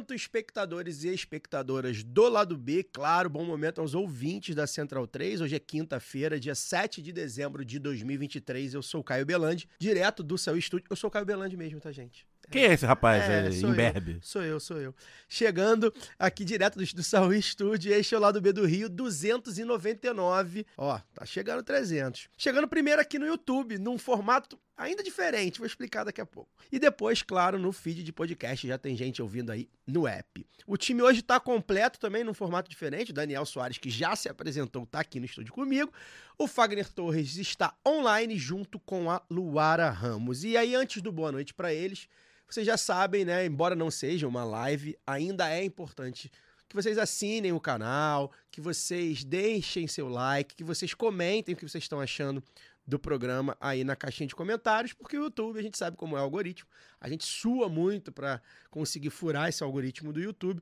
Momento, espectadores e espectadoras do lado B. Claro, bom momento aos ouvintes da Central 3. Hoje é quinta-feira, dia 7 de dezembro de 2023. Eu sou o Caio Belandi, direto do seu estúdio. Eu sou o Caio Belandi mesmo, tá, gente? Quem é esse rapaz É, aí, sou eu. imberbe? Sou eu, sou eu. Chegando aqui direto do, do Saúl Studio, este é o lado B do Rio, 299. Ó, tá chegando 300. Chegando primeiro aqui no YouTube, num formato ainda diferente, vou explicar daqui a pouco. E depois, claro, no feed de podcast, já tem gente ouvindo aí no app. O time hoje tá completo também, num formato diferente. O Daniel Soares, que já se apresentou, tá aqui no estúdio comigo. O Fagner Torres está online junto com a Luara Ramos. E aí, antes do boa noite para eles, vocês já sabem, né? Embora não seja uma live, ainda é importante que vocês assinem o canal, que vocês deixem seu like, que vocês comentem o que vocês estão achando do programa aí na caixinha de comentários, porque o YouTube, a gente sabe como é o algoritmo, a gente sua muito para conseguir furar esse algoritmo do YouTube.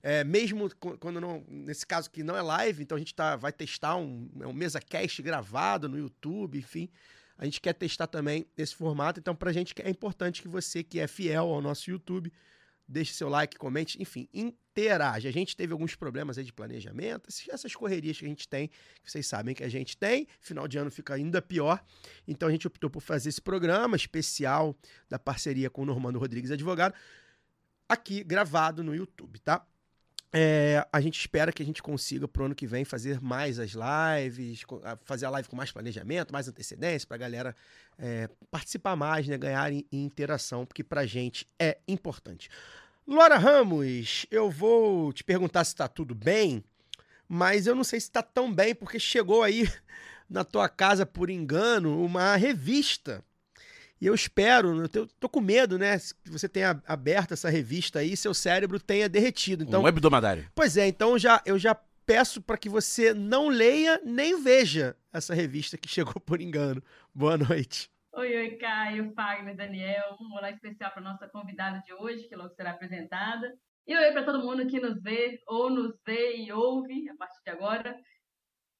É, mesmo quando não, nesse caso que não é live, então a gente tá, vai testar um, é um mesa cast gravado no YouTube, enfim. A gente quer testar também esse formato, então pra gente é importante que você que é fiel ao nosso YouTube deixe seu like, comente, enfim, interaja. A gente teve alguns problemas aí de planejamento, essas correrias que a gente tem, que vocês sabem que a gente tem, final de ano fica ainda pior. Então a gente optou por fazer esse programa especial da parceria com o Normando Rodrigues Advogado, aqui gravado no YouTube, tá? É, a gente espera que a gente consiga pro ano que vem fazer mais as lives, a- fazer a live com mais planejamento, mais antecedência, pra galera é, participar mais, né, ganhar em, em interação, porque pra gente é importante. Laura Ramos, eu vou te perguntar se tá tudo bem, mas eu não sei se tá tão bem, porque chegou aí na tua casa, por engano, uma revista. E eu espero, eu tô, tô com medo, né? Que você tenha aberto essa revista aí, seu cérebro tenha derretido. Então, um webdomadário. Pois é, então eu já, eu já peço para que você não leia nem veja essa revista que chegou por engano. Boa noite. Oi, oi, Caio, Fagner, Daniel. Um olá especial para nossa convidada de hoje, que logo será apresentada. E oi para todo mundo que nos vê, ou nos vê e ouve a partir de agora.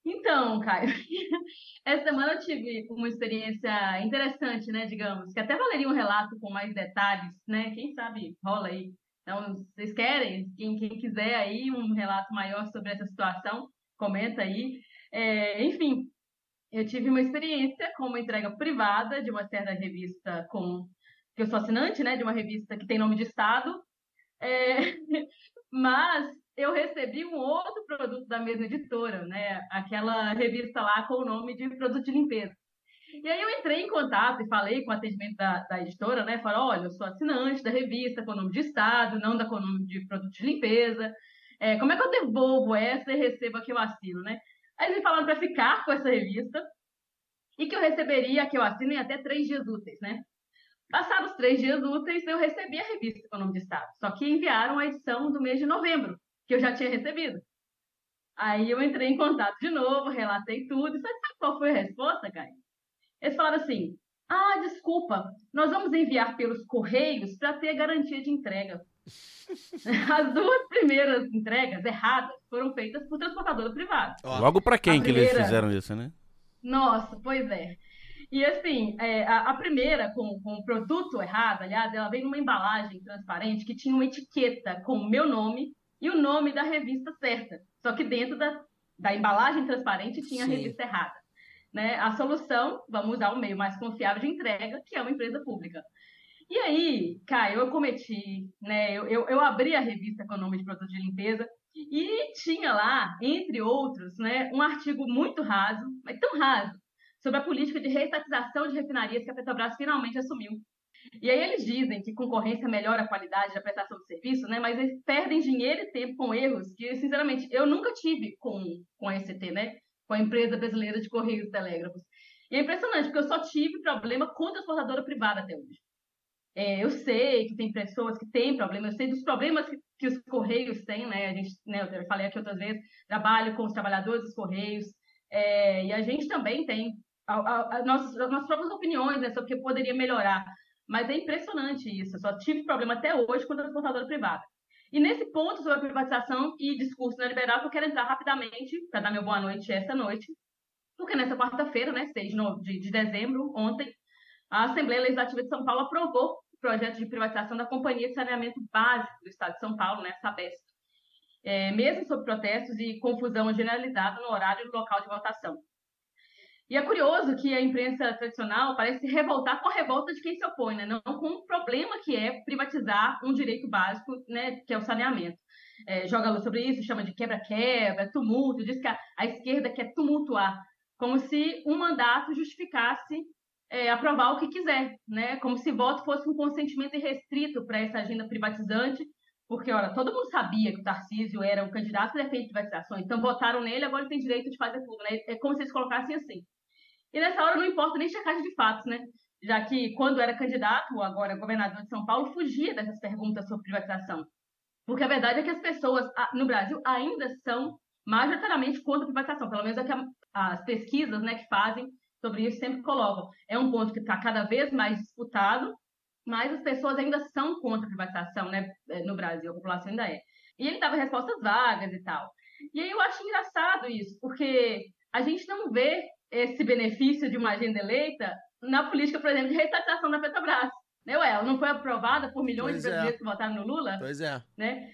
Então, Caio, essa semana eu tive uma experiência interessante, né, digamos, que até valeria um relato com mais detalhes, né? Quem sabe rola aí. Então, vocês querem, quem, quem quiser aí um relato maior sobre essa situação, comenta aí. É, enfim, eu tive uma experiência com uma entrega privada de uma certa revista com que eu sou assinante, né, de uma revista que tem nome de estado, É, mas eu recebi um outro produto da mesma editora, né, aquela revista lá com o nome de produto de limpeza. E aí eu entrei em contato e falei com o atendimento da, da editora, né, falei, olha, eu sou assinante da revista com nome de estado, não da com nome de produto de limpeza. É, como é que eu devolvo essa e recebo a que eu assino, né? Aí eles me falaram para ficar com essa revista e que eu receberia a que eu assino em até três dias úteis, né? Passados três dias úteis, eu recebi a revista com o nome de Estado. Só que enviaram a edição do mês de novembro, que eu já tinha recebido. Aí eu entrei em contato de novo, relatei tudo. E sabe qual foi a resposta, Caio? Eles falaram assim: Ah, desculpa, nós vamos enviar pelos correios para ter garantia de entrega. As duas primeiras entregas erradas foram feitas por transportadora privada. Logo pra quem a que eles fizeram isso, né? Nossa, pois é. E assim, é, a, a primeira, com, com o produto errado, aliás, ela veio numa embalagem transparente que tinha uma etiqueta com o meu nome e o nome da revista certa. Só que dentro da, da embalagem transparente tinha Sim. a revista errada. Né? A solução, vamos usar o meio mais confiável de entrega, que é uma empresa pública. E aí, Caio, eu cometi, né? Eu, eu, eu abri a revista com o nome de produto de limpeza e tinha lá, entre outros, né, um artigo muito raso, mas tão raso, sobre a política de reestatização de refinarias que a Petrobras finalmente assumiu. E aí eles dizem que concorrência melhora a qualidade da prestação de serviço, né? Mas eles perdem dinheiro e tempo com erros que, sinceramente, eu nunca tive com, com a ECT, né? Com a empresa brasileira de Correios e Telégrafos. E é impressionante, porque eu só tive problema com transportadora privada até hoje. É, eu sei que tem pessoas que têm problemas, eu sei dos problemas que, que os Correios têm, né? A gente, né, eu falei aqui outras vezes, trabalho com os trabalhadores dos Correios, é, e a gente também tem a, a, a nossas, as nossas próprias opiniões né, sobre o que poderia melhorar. Mas é impressionante isso. Eu só tive problema até hoje com a transportadora privada. E nesse ponto sobre a privatização e discurso neoliberal, eu quero entrar rapidamente, para dar meu boa noite esta noite, porque nessa quarta-feira, né, 6 de, de dezembro, ontem, a Assembleia Legislativa de São Paulo aprovou o projeto de privatização da Companhia de Saneamento Básico do Estado de São Paulo, né, Sabesp, é, mesmo sob protestos e confusão generalizada no horário e no local de votação. E é curioso que a imprensa tradicional parece se revoltar com a revolta de quem se opõe, né? não com o problema que é privatizar um direito básico, né? que é o saneamento. É, joga luz sobre isso, chama de quebra-quebra, tumulto, diz que a, a, esquerda quer tumultuar, como se um mandato justificasse é, aprovar o que quiser, né? como se voto fosse um consentimento irrestrito para essa agenda privatizante, porque, olha, todo mundo sabia que o Tarcísio era um candidato que defende privatizações, então votaram nele, agora ele tem direito de fazer tudo. Né? É como se eles colocassem assim. E nessa hora não importa nem checagem de fatos, né? Já que quando era candidato, agora governador de São Paulo, fugia dessas perguntas sobre privatização. Porque a verdade é que as pessoas no Brasil ainda são majoritariamente contra a privatização, pelo menos é que as pesquisas né, que fazem sobre isso sempre colocam. É um ponto que está cada vez mais disputado, mas as pessoas ainda são contra a privatização né, é, no Brasil, a população ainda é. E ele dava respostas vagas e tal. E aí eu acho engraçado isso, porque a gente não vê esse benefício de uma agenda eleita na política, por exemplo, de retatização da Petrobras. Né? Ué, ela não foi aprovada por milhões pois de brasileiros é. que votaram no Lula? Pois é. Né?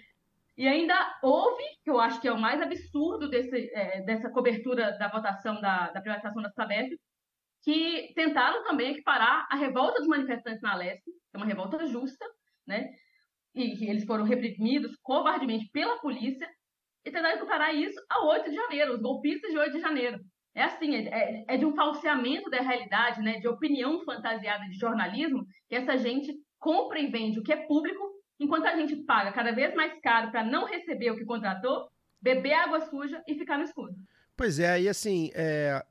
E ainda houve, que eu acho que é o mais absurdo desse, é, dessa cobertura da votação da, da privatização da Sabesp, que tentaram também equiparar a revolta dos manifestantes na Leste, que é uma revolta justa, né? E que eles foram reprimidos covardemente pela polícia, e tentaram equiparar isso a 8 de janeiro, os golpistas de 8 de janeiro. É assim, é, é, é de um falseamento da realidade, né, de opinião fantasiada de jornalismo, que essa gente compra e vende o que é público, enquanto a gente paga cada vez mais caro para não receber o que contratou, beber água suja e ficar no escuro. Pois é, e assim, é,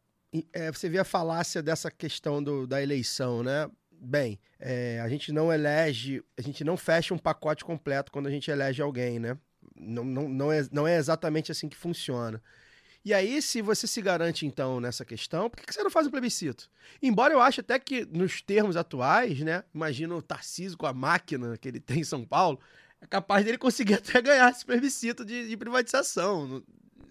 é, você vê a falácia dessa questão do, da eleição, né? Bem, é, a gente não elege, a gente não fecha um pacote completo quando a gente elege alguém, né? Não, não, não, é, não é exatamente assim que funciona. E aí, se você se garante, então, nessa questão, por que você não faz um plebiscito? Embora eu ache até que, nos termos atuais, né? Imagina o Tarcísio com a máquina que ele tem em São Paulo, é capaz dele conseguir até ganhar esse plebiscito de, de privatização.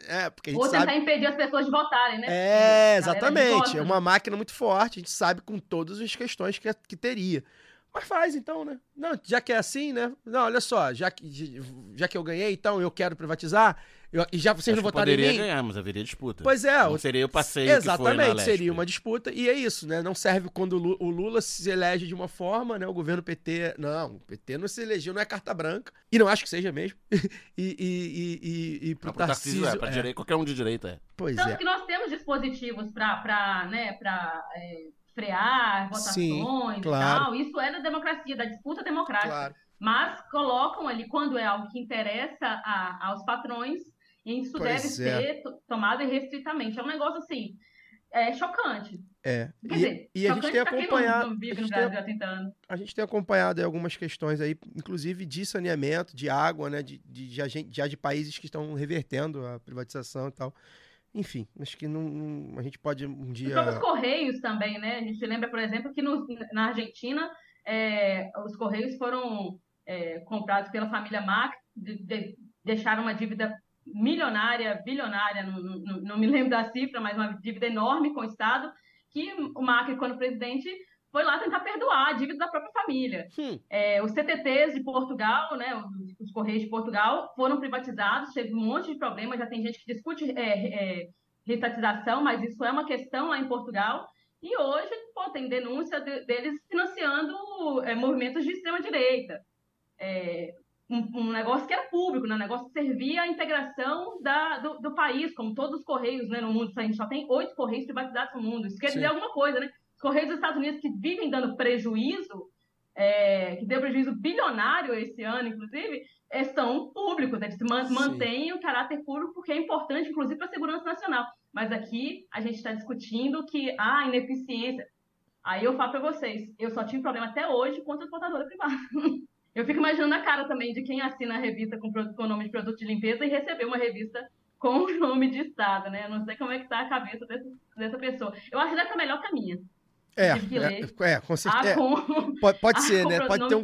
É, porque a gente Ou tentar sabe... impedir as pessoas de votarem, né? É, exatamente. É uma máquina muito forte, a gente sabe com todas as questões que, que teria. Mas faz então, né? Não, já que é assim, né? Não, olha só, já que, já que eu ganhei, então eu quero privatizar, eu, e já vocês Acho não votaram em mim. poderia ganhar, mas haveria disputa. Pois é. Não seria o passeio Exatamente, que seria uma disputa. E é isso, né? Não serve quando o Lula se elege de uma forma, né? O governo PT. Não, o PT não se elegeu, não é carta branca. E não acho que seja mesmo. e, e, e, e, pro Tarcísio... É, pra é. Direita, qualquer um de direita é. Pois Tanto é. que nós temos dispositivos para né, pra, é, frear votações Sim, claro. e tal. Isso é da democracia, da disputa democrática. Claro. Mas colocam ali, quando é algo que interessa a, aos patrões, e isso pois deve é. ser tomado irrestritamente. É um negócio assim, é chocante. É. Quer e, dizer, e a gente tem acompanhado. Não, há 30 anos. A gente tem acompanhado algumas questões aí, inclusive de saneamento, de água, né? De, de, de, já de países que estão revertendo a privatização e tal. Enfim, acho que não, não, a gente pode um dia. Os próprios Correios também, né? A gente lembra, por exemplo, que no, na Argentina é, os Correios foram é, comprados pela família Mac, de, de, deixaram uma dívida milionária, bilionária, não, não, não, me lembro da cifra, mas uma dívida enorme com o Estado, que o Macri, quando presidente, foi lá tentar perdoar a dívida da própria família. Hum. É, os CTTs de Portugal, né, os, os, Correios de Portugal, foram privatizados, teve um monte de problemas, já tem gente que discute é, é, restatização, mas isso é uma questão lá em Portugal, e hoje pô, tem denúncia de, deles financiando é, movimentos de extrema-direita. É, um, um, negócio que era público, né? um negócio que servia à integração da, do, do, país, como todos os correios né, no mundo. A gente só tem oito correios privatizados no mundo. Isso quer Sim. dizer alguma coisa, né? Os correios dos Estados Unidos que vivem dando prejuízo, é, que deu prejuízo bilionário esse ano, inclusive, é, são públicos. Eles man, mantêm o caráter público porque é importante, inclusive, para a segurança nacional. Mas aqui a gente está discutindo que há ineficiência. Aí eu falo pra vocês, eu só tive problema até hoje com transportadora privada. Eu fico imaginando a cara também de quem assina a revista com, o nome de produto de limpeza e recebeu uma revista com o nome de estado, né? Eu não sei como é que tá a cabeça dessa, dessa pessoa. Eu acho que estar melhor que a minha. É, ler. é, é, com Ah, certeza. com, pode pode ah, ser, com né? pro- Pode ter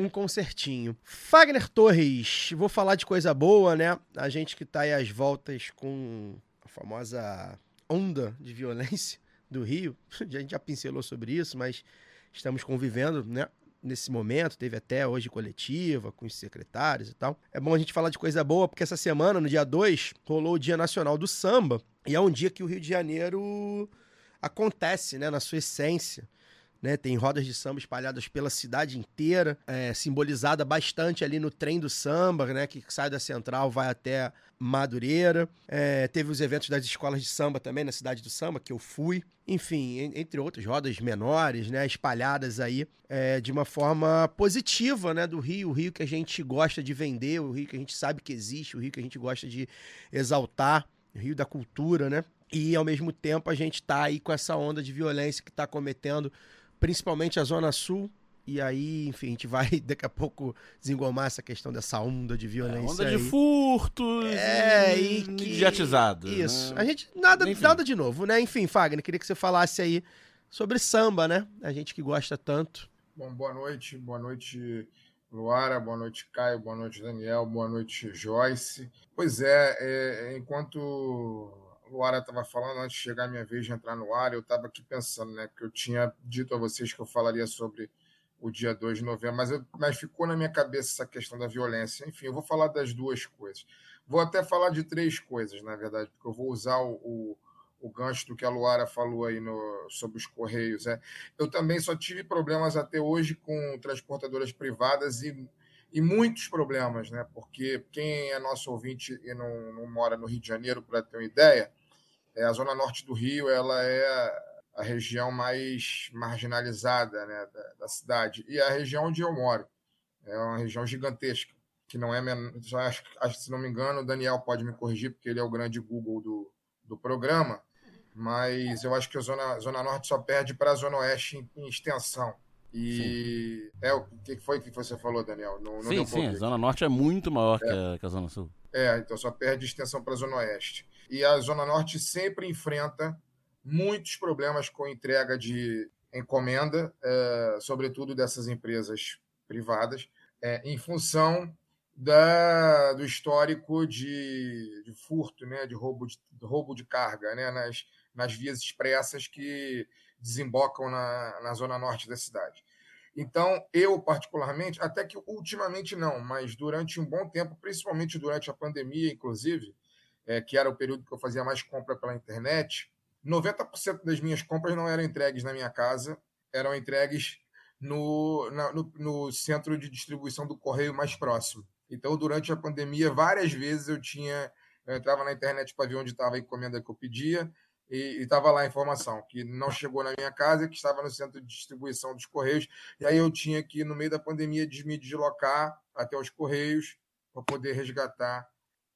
um, um concertinho. Fagner Torres, vou falar de coisa boa, né? A gente que tá aí às voltas com a famosa onda de violência do Rio. A gente já pincelou sobre isso, mas estamos convivendo, né? Nesse momento, teve até hoje coletiva com os secretários e tal. É bom a gente falar de coisa boa, porque essa semana, no dia 2, rolou o Dia Nacional do Samba. E é um dia que o Rio de Janeiro acontece, né? Na sua essência né? Tem rodas de samba espalhadas pela cidade inteira, é, simbolizada bastante ali no trem do samba, né? Que sai da central, vai até Madureira. É, teve os eventos das escolas de samba também na cidade do samba, que eu fui. Enfim, en- entre outras rodas menores, né? Espalhadas aí é, de uma forma positiva, né? Do Rio, o Rio que a gente gosta de vender, o Rio que a gente sabe que existe, o Rio que a gente gosta de exaltar, o Rio da cultura, né? E ao mesmo tempo a gente tá aí com essa onda de violência que tá cometendo principalmente a Zona Sul. E aí, enfim, a gente vai daqui a pouco desengomar essa questão dessa onda de É, violência. onda de aí. furtos É, e e que... mediatizados. Isso. né? A gente. Nada, Enfim. nada de novo, né? Enfim, Fagner, queria que você falasse aí sobre samba, né? A gente que gosta tanto. Bom, boa noite, boa noite, Luara, boa noite, Caio, boa noite, Daniel, boa noite, Joyce. Pois é, é, enquanto a Luara estava falando, antes de chegar a minha vez de entrar no ar, eu estava aqui pensando, né, que eu tinha dito a vocês que eu falaria sobre o dia 2 de novembro, mas, eu- mas ficou na minha cabeça essa questão da violência. Enfim, eu vou falar das duas coisas. Vou até falar de três coisas, na verdade, porque eu vou usar o, o, o gancho do que a Luara falou aí no, sobre os Correios. É. Eu também só tive problemas até hoje com transportadoras privadas e, e muitos problemas, né? Porque quem é nosso ouvinte e não, não mora no Rio de Janeiro, para ter uma ideia, é, a zona norte do Rio ela é a região mais marginalizada né, da, da cidade e é a região onde eu moro. É uma região gigantesca, que não é. já Acho, acho se não me engano, o Daniel pode me corrigir, porque ele é o grande Google do, do programa, mas eu acho que a Zona, zona Norte só perde para a Zona Oeste em, em extensão. E é o que foi que você falou, Daniel? Não, não Sim, sim, a. Zona Norte é muito maior que, a, que a Zona Sul. É, então só perde extensão para a Zona Oeste. E a Zona Norte sempre enfrenta muitos problemas com entrega de encomenda, eh, sobretudo dessas empresas privadas, eh, em função da, do histórico de, de furto, né, de roubo de, de roubo de carga né, nas, nas vias expressas que desembocam na, na zona norte da cidade. Então, eu, particularmente, até que ultimamente não, mas durante um bom tempo, principalmente durante a pandemia, inclusive, é, que era o período que eu fazia mais compra pela internet, 90% das minhas compras não eram entregues na minha casa, eram entregues no, na- no, no centro de distribuição do correio mais próximo. Então, durante a pandemia, várias vezes eu tinha. Eu entrava na internet para ver onde estava a encomenda que eu pedia, e estava lá a informação que não chegou na minha casa que estava no centro de distribuição dos Correios. E aí eu tinha que, no meio da pandemia, me deslocar até os Correios para poder resgatar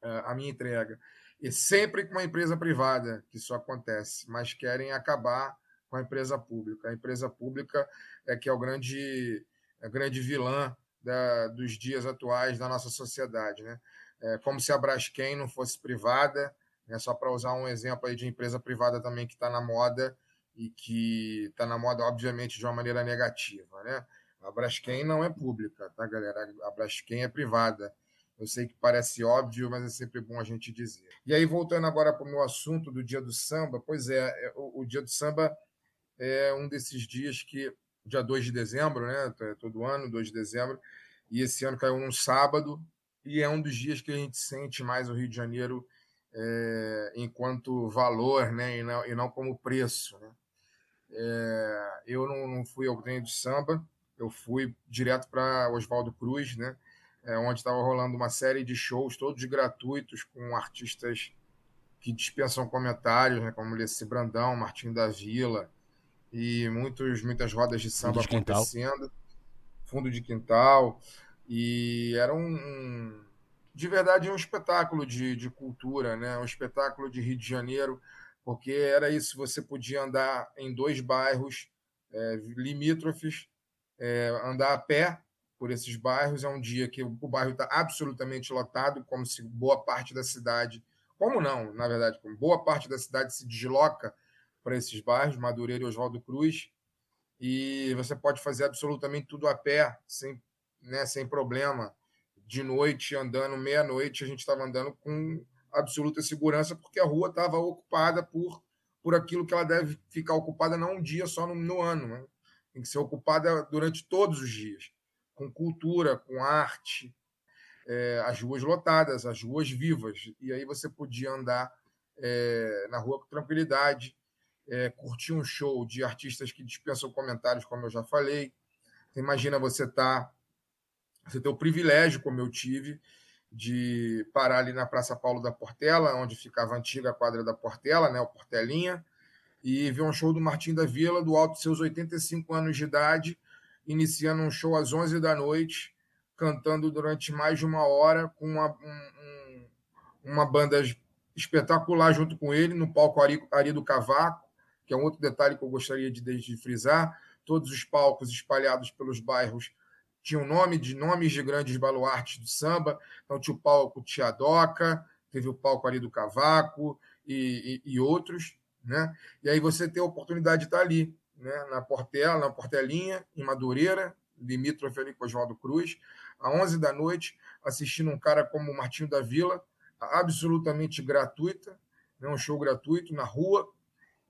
eh, a minha entrega. E sempre com uma empresa privada que isso acontece, mas querem acabar com a empresa pública. A empresa pública é que é o grande, a grande vilã da- dos dias atuais da nossa sociedade. Né? É como se a Braskem não fosse privada, né? só para usar um exemplo aí de empresa privada também que está na moda e que está na moda, obviamente, de uma maneira negativa. Né? A Braskem não é pública, tá, galera? A Braskem é privada. Eu sei que parece óbvio, mas é sempre bom a gente dizer. E aí, voltando agora para o meu assunto do dia do samba, pois é, é, o, o dia do samba é um desses dias que, dia 2 de dezembro, né? é Todo ano, 2 de dezembro, e esse ano caiu num sábado, e é um dos dias que a gente sente mais o Rio de Janeiro é, enquanto valor, né? E não, e não como preço, né? É, eu não, não fui ao treino de samba, eu fui direto para Oswaldo Cruz, né? É, onde estava rolando uma série de shows, todos gratuitos, com artistas que dispensam comentários, né? Como Leci Brandão, Martim da Vila e muitos, muitas rodas de samba de quintal. acontecendo, fundo de quintal, e era um, um- de verdade um espetáculo de, de cultura, né? Um espetáculo de Rio de Janeiro, porque era isso, você podia andar em dois bairros é, limítrofes, é, andar a pé por esses bairros. É um dia que o, bairro está absolutamente lotado, como se boa parte da cidade, como não, na verdade, como boa parte da cidade se desloca para esses bairros, Madureira e Oswaldo Cruz, e você pode fazer absolutamente tudo a pé, sem, né, sem problema. De noite, andando meia-noite, a gente estava andando com absoluta segurança, porque a rua estava ocupada por, por aquilo que ela deve ficar ocupada não um dia só no, no ano, né? tem que ser ocupada durante todos os dias, com cultura, com arte, é, as ruas lotadas, as ruas vivas, e aí você podia andar é, na rua com tranquilidade, é, curtir um show de artistas que dispensam comentários, como eu já falei. Imagina você tá, você ter o privilégio, como eu tive, de parar ali na Praça Paulo da Portela, onde ficava a antiga quadra da Portela, né, o Portelinha, e ver um show do Martim da Vila, do alto de seus 85 anos de idade, iniciando um show às 11 da noite, cantando durante mais de uma hora, com uma, um, uma banda espetacular junto com ele, no palco Ari, Ari do Cavaco, que é um outro detalhe que eu gostaria de, de frisar. Todos os palcos espalhados pelos bairros tinham nome de nomes de grandes baluartes do samba. Então tinha o palco Tiadoca, teve o palco ali do Cavaco e, e, e, outros, né? E aí você tem a oportunidade de estar ali, né? Na Portela, na Portelinha, em Madureira, limítrofe ali com Oswaldo Cruz, às 11 da noite, assistindo um cara como o Martinho da Vila, absolutamente gratuita, né? um show gratuito na rua,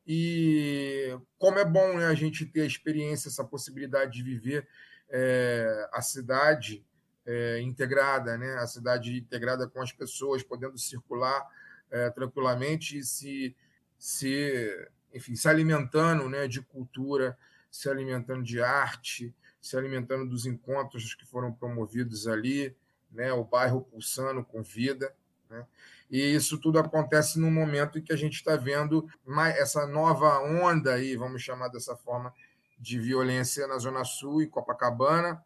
e como é bom né, a gente ter a experiência, essa possibilidade de viver é, a cidade é, integrada, né, a cidade integrada com as pessoas, podendo circular é, tranquilamente e se, se, enfim, se alimentando né, de cultura, se alimentando de arte, se alimentando dos encontros que foram promovidos ali, né, o bairro pulsando com vida. Né? E isso tudo acontece no momento em que a gente está vendo essa nova onda aí, vamos chamar dessa forma, de violência na Zona Sul e Copacabana,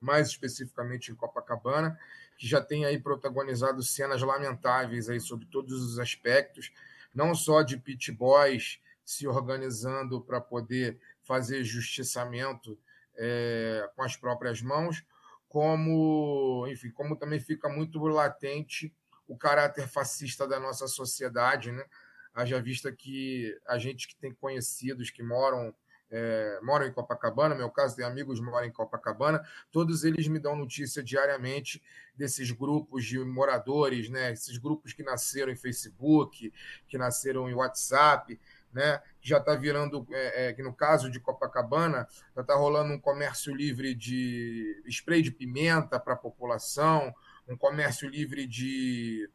mais especificamente em Copacabana, que já tem aí protagonizado cenas lamentáveis aí sobre todos os aspectos, não só de pit boys se organizando para poder fazer justiçamento é, com as próprias mãos, como, enfim, como também fica muito latente o caráter fascista da nossa sociedade, né? Haja vista que a gente que tem conhecidos que moram é, moram em Copacabana, no meu caso tem amigos que moram em Copacabana, todos eles me dão notícia diariamente desses grupos de moradores, né? esses grupos que nasceram em Facebook, que nasceram em WhatsApp, né? que já está virando, é, é, que no caso de Copacabana, já está rolando um comércio livre de spray de pimenta para a população, um comércio livre de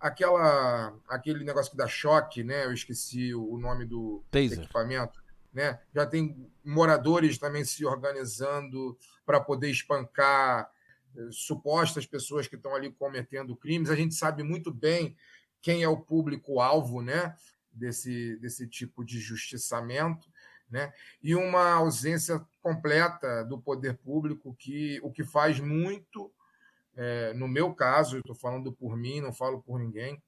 aquela aquele negócio que dá choque, né? Eu esqueci o nome do Taser. equipamento, né? Já tem moradores também se organizando para poder espancar eh, supostas pessoas que estão ali cometendo crimes. A gente sabe muito bem quem é o público alvo, né? Desse desse tipo de justiçamento, né? E uma ausência completa do poder público que o que faz muito é, no meu caso, estou falando por mim, não falo por ninguém,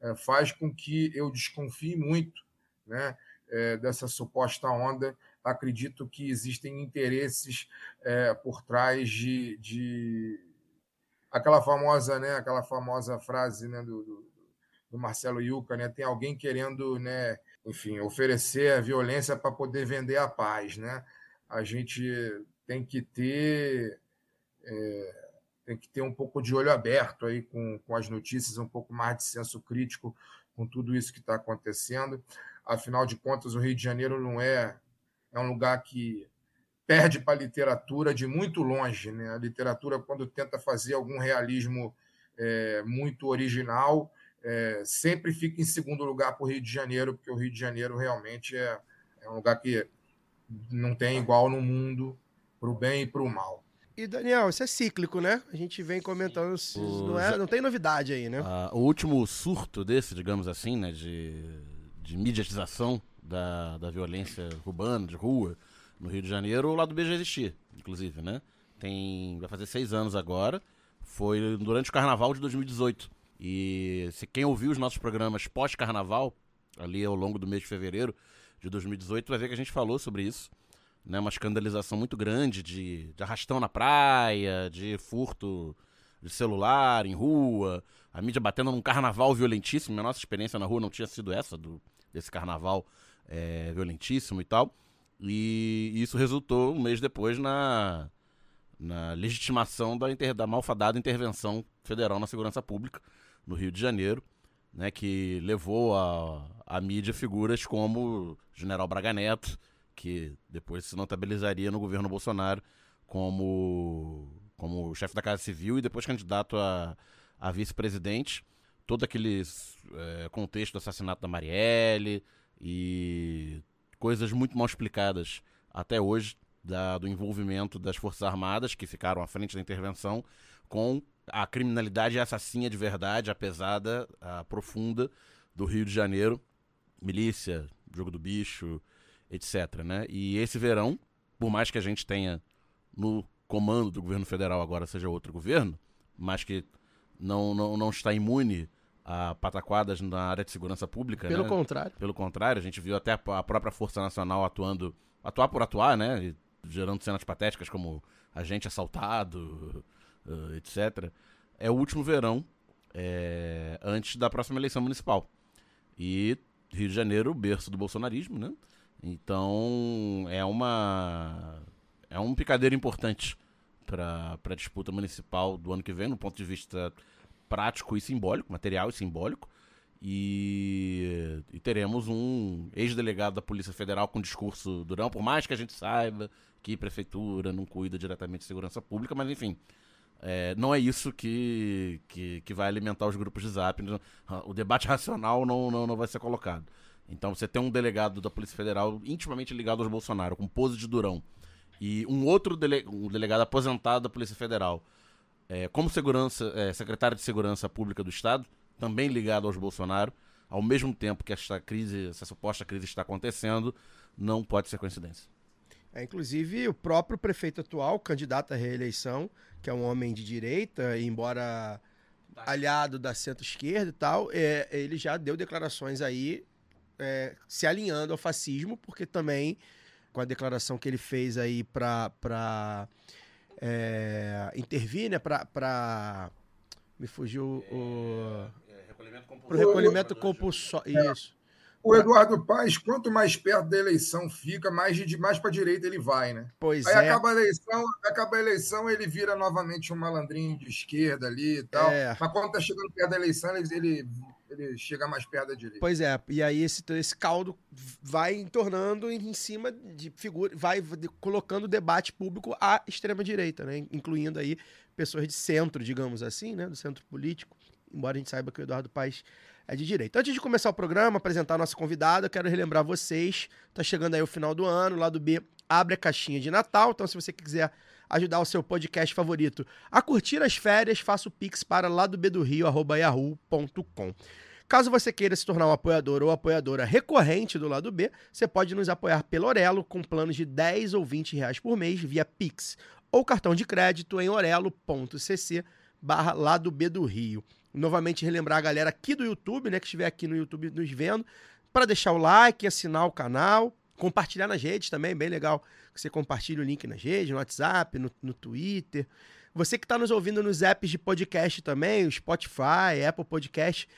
é, faz com que eu desconfie muito né, dessa suposta onda. Acredito que existem interesses é, por trás de, de, aquela famosa, né, aquela famosa frase né, do, do, do Marcelo Yuca, né, tem alguém querendo, né, enfim, oferecer a violência para poder vender a paz, né? A gente tem que ter é, tem que ter um pouco de olho aberto aí com, com as notícias, um pouco mais de senso crítico com tudo isso que está acontecendo. Afinal de contas, o Rio de Janeiro não é, é um lugar que perde para a literatura de muito longe. Né? A literatura, quando tenta fazer algum realismo é, muito original, é, sempre fica em segundo lugar para o Rio de Janeiro, porque o Rio de Janeiro realmente é, é um lugar que não tem igual no mundo, para o bem e para o mal. E, Daniel, isso é cíclico, né? A gente vem comentando. Não, é, não tem novidade aí, né? Ah, o último surto desse, digamos assim, né? De, de mediatização da, da violência urbana, de rua, no Rio de Janeiro, o lado B já existia, inclusive, né? Tem. Vai fazer seis anos agora. Foi durante o carnaval de 2018. E se quem ouviu os nossos programas pós-carnaval, ali ao longo do mês de fevereiro de 2018, vai ver que a gente falou sobre isso. né, uma escandalização muito grande de, de arrastão na praia, de furto de celular em rua, a mídia batendo num carnaval violentíssimo. Minha nossa experiência na rua não tinha sido essa, do, desse carnaval é, violentíssimo e tal. E isso resultou um mês depois na, na legitimação da, inter, da malfadada intervenção federal na segurança pública no Rio de Janeiro, né, que levou a mídia figuras como General Braga Neto, que depois se notabilizaria no governo Bolsonaro como, como chefe da Casa Civil e depois candidato a, a vice-presidente. Todo aquele é, contexto do assassinato da Marielle e coisas muito mal explicadas até hoje da, do envolvimento das Forças Armadas, que ficaram à frente da intervenção, com a criminalidade assassina de verdade, a pesada, a profunda do Rio de Janeiro, milícia, jogo do bicho, etc. Né? E esse verão, por mais que a gente tenha no comando do governo federal agora seja outro governo, mas que não, não, não está imune a pataquadas na área de segurança pública. Pelo né? contrário. Pelo contrário, a gente viu até a própria Força Nacional atuando, atuar por atuar, né? E gerando cenas patéticas como agente assaltado, uh, etc. É o último verão é, antes da próxima eleição municipal. E Rio de Janeiro, berço do bolsonarismo, né? Então é uma é um picadeiro importante para a disputa municipal do ano que vem, no ponto de vista prático e simbólico, material e simbólico. E, e teremos um ex-delegado da Polícia Federal com discurso durão, por mais que a gente saiba que prefeitura não cuida diretamente de segurança pública, mas enfim, é, não é isso que, que, que, vai alimentar os grupos de zap. O debate racional não, não, não vai ser colocado. Então você tem um delegado da Polícia Federal intimamente ligado aos Bolsonaro, com pose de durão, e um outro dele, um delegado aposentado da Polícia Federal, é, como segurança, é, secretário de Segurança Pública do Estado, também ligado aos Bolsonaro, ao mesmo tempo que esta crise, essa suposta crise está acontecendo, não pode ser coincidência. É, inclusive, o próprio prefeito atual, candidato à reeleição, que é um homem de direita, embora aliado da centro-esquerda e tal, é, ele já deu declarações aí é, se alinhando ao fascismo, porque também com a declaração que ele fez aí para é, intervir, né, para me fugiu o É, recolhimento compulsório. pro recolhimento compulsório. Isso. O Eduardo Paes, quanto mais perto da eleição fica, mais, de, mais para a direita ele vai, né? Pois Aí é. acaba a eleição, acaba a eleição, ele vira novamente um malandrinho de esquerda ali e tal. É. Mas quando tá chegando perto da eleição, ele, ele, ele chega mais perto da direita. Pois é, e aí esse, esse caldo vai tornando em cima de figura, vai colocando debate público à extrema direita, né? Incluindo aí pessoas de centro, digamos assim, né? Do centro político, embora a gente saiba que o Eduardo Paes é de direita. Antes de começar o programa, apresentar a nossa convidada, eu quero relembrar vocês, tá chegando aí o final do ano, lá do B abre a caixinha de Natal, então se você quiser ajudar o seu podcast favorito a curtir as férias, faça o pix para lá do B do Rio, arroba yahoo.com. Caso você queira se tornar um apoiador ou apoiadora recorrente do lado B, você pode nos apoiar pelo Orelo com planos de 10 ou 20 reais por mês via Pix ou cartão de crédito em orelo.cc barra lado B do Rio. Novamente relembrar a galera aqui do YouTube, né, que estiver aqui no YouTube nos vendo, para deixar o like, assinar o canal, compartilhar nas redes também, bem legal que você compartilhe o link nas redes, no WhatsApp, no, no Twitter. Você que está nos ouvindo nos apps de podcast também, o Spotify, Apple Podcast,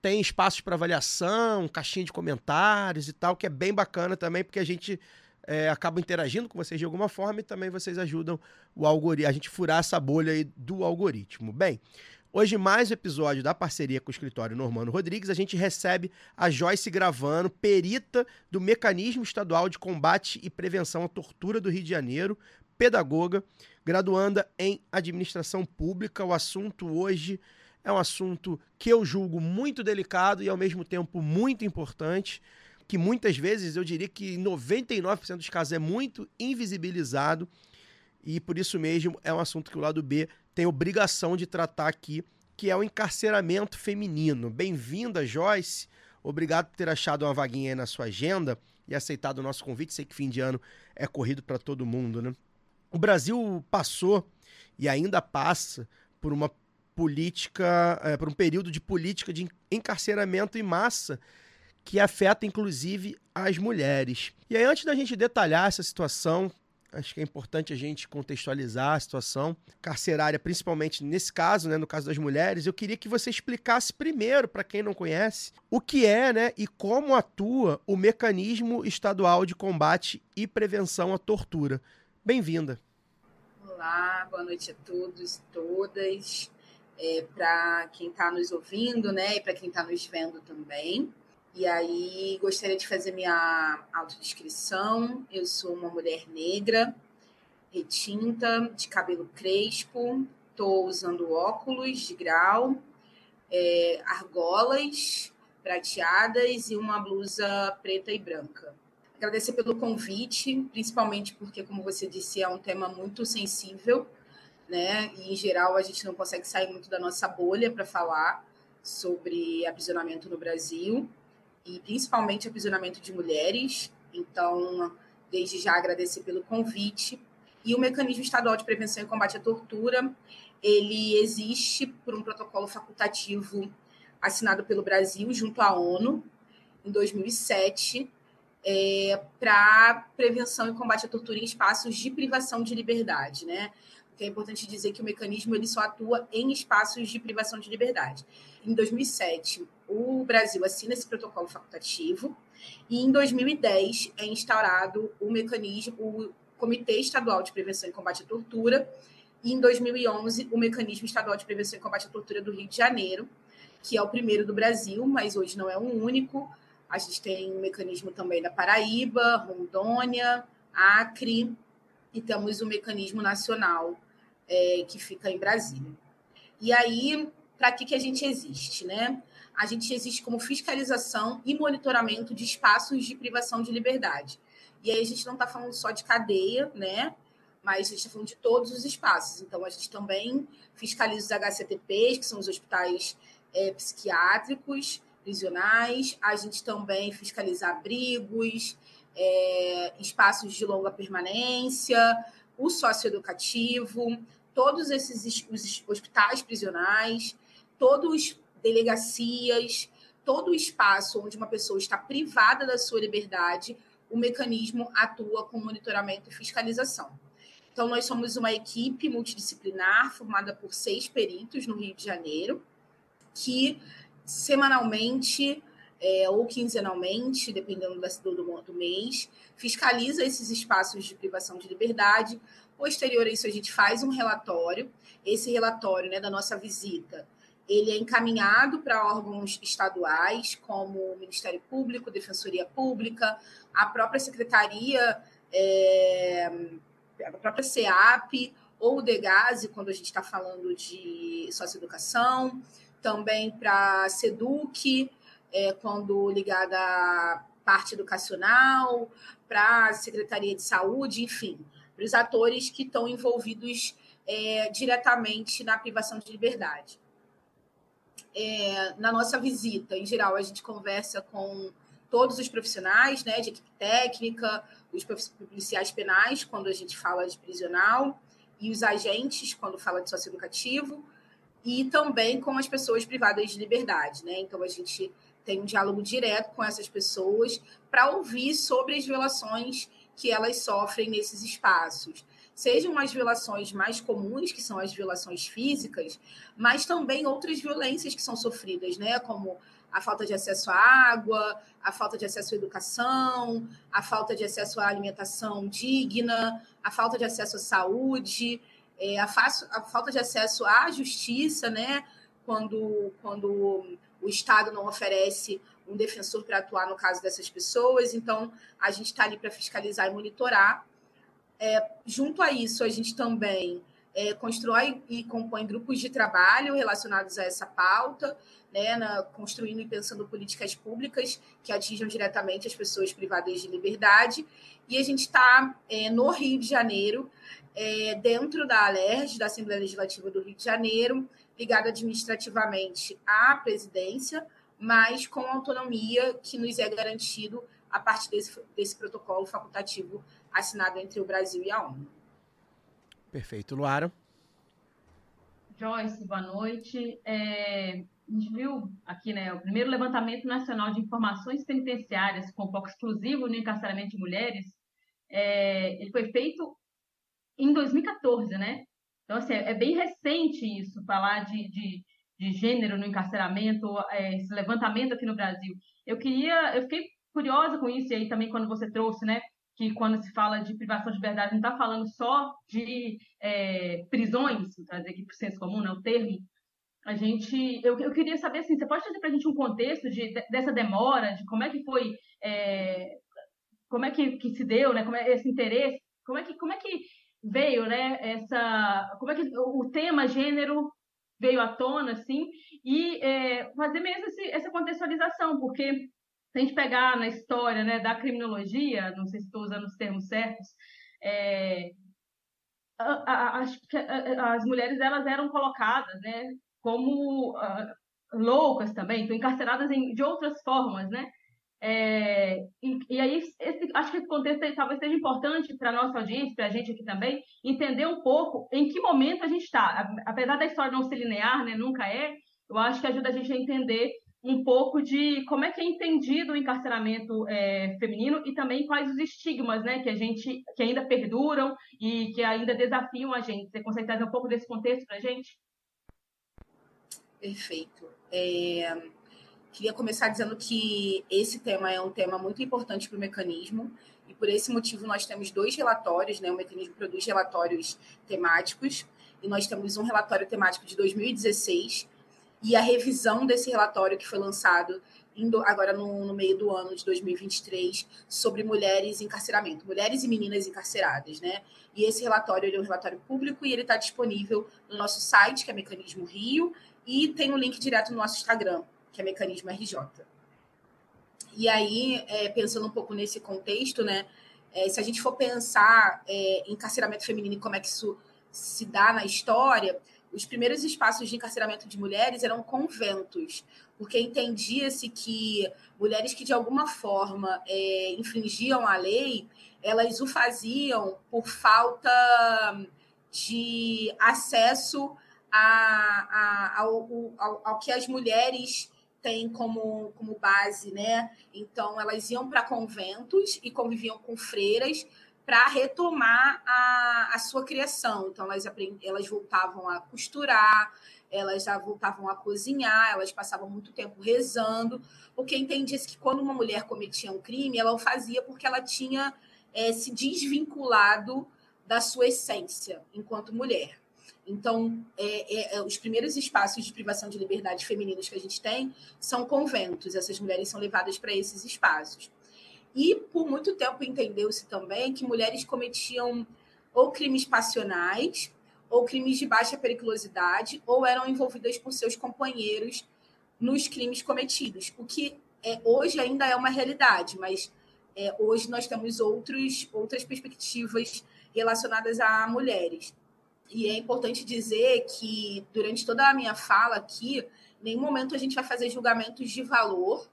tem espaços para avaliação, caixinha de comentários e tal, que é bem bacana também, porque a gente é, acaba interagindo com vocês de alguma forma e também vocês ajudam o algoritmo, a gente furar essa bolha aí do algoritmo. Bem, hoje mais um episódio da parceria com o escritório Normando Rodrigues, a gente recebe a Joyce Gravano, perita do Mecanismo Estadual de Combate e Prevenção à Tortura do Rio de Janeiro, pedagoga, graduanda em Administração Pública. O assunto hoje é um assunto que eu julgo muito delicado e ao mesmo tempo muito importante, que muitas vezes eu diria que em 99% dos casos é muito invisibilizado e por isso mesmo é um assunto que o lado B tem obrigação de tratar aqui, que é o encarceramento feminino. Bem-vinda, Joyce. Obrigado por ter achado uma vaguinha aí na sua agenda e aceitado o nosso convite. Sei que fim de ano é corrido para todo mundo, né? O Brasil passou e ainda passa por uma política, é, por um período de política de encarceramento em massa que afeta inclusive às mulheres. E aí, antes da gente detalhar essa situação, acho que é importante a gente contextualizar a situação carcerária, principalmente nesse caso, né, no caso das mulheres. Eu queria que você explicasse primeiro, para quem não conhece, o que é né, e como atua o Mecanismo Estadual de Combate e Prevenção à Tortura. Bem-vinda. Olá, boa noite a todos todas. É, para quem está nos ouvindo, né, e para quem está nos vendo também. E aí, gostaria de fazer minha autodescrição. Eu sou uma mulher negra, retinta, de cabelo crespo, estou usando óculos de grau, é, argolas prateadas e uma blusa preta e branca. Agradecer pelo convite, principalmente porque, como você disse, é um tema muito sensível, né? E, em geral, a gente não consegue sair muito da nossa bolha para falar sobre aprisionamento no Brasil e principalmente aprisionamento de mulheres. Então, desde já agradecer pelo convite. E o mecanismo estadual de prevenção e combate à tortura, ele existe por um protocolo facultativo assinado pelo Brasil junto à ONU em 2007 é, para prevenção e combate à tortura em espaços de privação de liberdade, né? Que é importante dizer que o mecanismo ele só atua em espaços de privação de liberdade. Em 2007, o Brasil assina esse protocolo facultativo e em 2010 é instaurado o mecanismo, o Comitê Estadual de Prevenção e Combate à Tortura e em 2011 o Mecanismo Estadual de Prevenção e Combate à Tortura do Rio de Janeiro, que é o primeiro do Brasil, mas hoje não é um único. A gente tem um mecanismo também da Paraíba, Rondônia, Acre, e temos o mecanismo nacional é, que fica em Brasília. E aí, para que, que a gente existe? Né? A gente existe como fiscalização e monitoramento de espaços de privação de liberdade. E aí a gente não está falando só de cadeia, né? Mas a gente está falando de todos os espaços. Então, a gente também fiscaliza os HCTPs, que são os hospitais é, psiquiátricos, prisionais. A gente também fiscaliza abrigos, é, espaços de longa permanência, o socioeducativo, todos esses os hospitais prisionais, todos delegacias, todo o espaço onde uma pessoa está privada da sua liberdade, o mecanismo atua com monitoramento e fiscalização. Então, nós somos uma equipe multidisciplinar formada por seis peritos no Rio de Janeiro, que semanalmente é, ou quinzenalmente, dependendo do, do, do mês, fiscaliza esses espaços de privação de liberdade, Posterior a isso, a gente faz um relatório. Esse relatório né, da nossa visita, ele é encaminhado para órgãos estaduais, como o Ministério Público, Defensoria Pública, a própria Secretaria, é, a própria SEAP, ou o DEGASE, quando a gente está falando de socioeducação, também para a SEDUC, é, quando ligada à parte educacional, para a Secretaria de Saúde, enfim para os atores que estão envolvidos é, diretamente na privação de liberdade. É, na nossa visita, em geral, a gente conversa com todos os profissionais, né, de equipe técnica, os policiais penais, quando a gente fala de prisional, e os agentes, quando fala de socioeducativo, e também com as pessoas privadas de liberdade, né? Então a gente tem um diálogo direto com essas pessoas para ouvir sobre as violações que elas sofrem nesses espaços. Sejam as violações mais comuns, que são as violações físicas, mas também outras violências que são sofridas, né? Como a falta de acesso à água, a falta de acesso à educação, a falta de acesso à alimentação digna, a falta de acesso à saúde, é, a, falta de acesso à justiça, né? Quando, quando o Estado não oferece um defensor para atuar no caso dessas pessoas. Então, a gente está ali para fiscalizar e monitorar. É, junto a isso, a gente também é, constrói e compõe grupos de trabalho relacionados a essa pauta, né, na, construindo e pensando políticas públicas que atinjam diretamente as pessoas privadas de liberdade. E a gente está é, no Rio de Janeiro, é, dentro da ALERJ, da Assembleia Legislativa do Rio de Janeiro, ligado administrativamente à presidência, mas com autonomia que nos é garantido a partir desse, desse protocolo facultativo assinado entre o Brasil e a ONU. Perfeito. Luara? Joyce, boa noite. É, a gente viu aqui, né, o primeiro levantamento nacional de informações penitenciárias com foco exclusivo no encarceramento de mulheres, é, ele foi feito em 2014, né? Então, assim, é bem recente isso, falar de, de, de gênero no encarceramento, é, esse levantamento aqui no Brasil. Eu queria, eu fiquei curiosa com isso, e aí também quando você trouxe, né, que quando se fala de privação de liberdade, não está falando só de é, prisões, trazer aqui para o senso comum, né, o termo, a gente, eu, eu queria saber, assim, você pode trazer para a gente um contexto de, dessa demora, de como é que foi, é, como é que, que se deu, né, como é esse interesse, como é que, como é que veio, né, essa, como é que o tema gênero veio à tona, assim, e é, fazer mesmo esse, essa contextualização, porque se a gente pegar na história, né, da criminologia, não sei se estou usando os termos certos, é, as mulheres elas eram colocadas, né, como uh, loucas também, então encarceradas em, de outras formas, né? É, e, e, aí, esse, acho que esse contexto talvez seja importante para a nossa audiência, para a gente aqui também, entender um pouco em que momento a gente está. Apesar da história não ser linear, né, nunca é, eu acho que ajuda a gente a entender um pouco de como é que é entendido o encarceramento é, feminino e também quais os estigmas né, que a gente que ainda perduram e que ainda desafiam a gente. Você consegue trazer um pouco desse contexto para a gente? Perfeito. É, queria começar dizendo que esse tema é um tema muito importante para o mecanismo, e por esse motivo nós temos dois relatórios, né? O mecanismo produz relatórios temáticos, e nós temos um relatório temático de 2016 e a revisão desse relatório que foi lançado agora no, no, meio do ano de 2023 sobre mulheres em encarceramento, mulheres e meninas encarceradas, né? E esse relatório é um relatório público e ele está disponível no nosso site, que é Mecanismo Rio, e tem um link direto no nosso Instagram, que é Mecanismo RJ. E aí, é, pensando um pouco nesse contexto, né? É, se a gente for pensar é, em encarceramento feminino e como é que isso se dá na história, os primeiros espaços de encarceramento de mulheres eram conventos, porque entendia-se que mulheres que de alguma forma é, infringiam a lei, elas o faziam por falta de acesso a, a, ao, ao, ao que as mulheres têm como, como base, né? Então, elas iam para conventos e conviviam com freiras para retomar a, a sua criação. Então, elas, elas voltavam a costurar, elas já voltavam a cozinhar, elas passavam muito tempo rezando, porque entendia-se que quando uma mulher cometia um crime, ela o fazia porque ela tinha é, se desvinculado da sua essência enquanto mulher. Então, é, é, é, os primeiros espaços de privação de liberdade femininos que a gente tem são conventos. Essas mulheres são levadas para esses espaços. E por muito tempo entendeu-se também que mulheres cometiam ou crimes passionais, ou crimes de baixa periculosidade, ou eram envolvidas por seus companheiros nos crimes cometidos, o que é, hoje ainda é uma realidade, mas é, hoje nós temos outros, outras perspectivas relacionadas a mulheres. E é importante dizer que, durante toda a minha fala aqui, nenhum momento a gente vai fazer julgamentos de valor,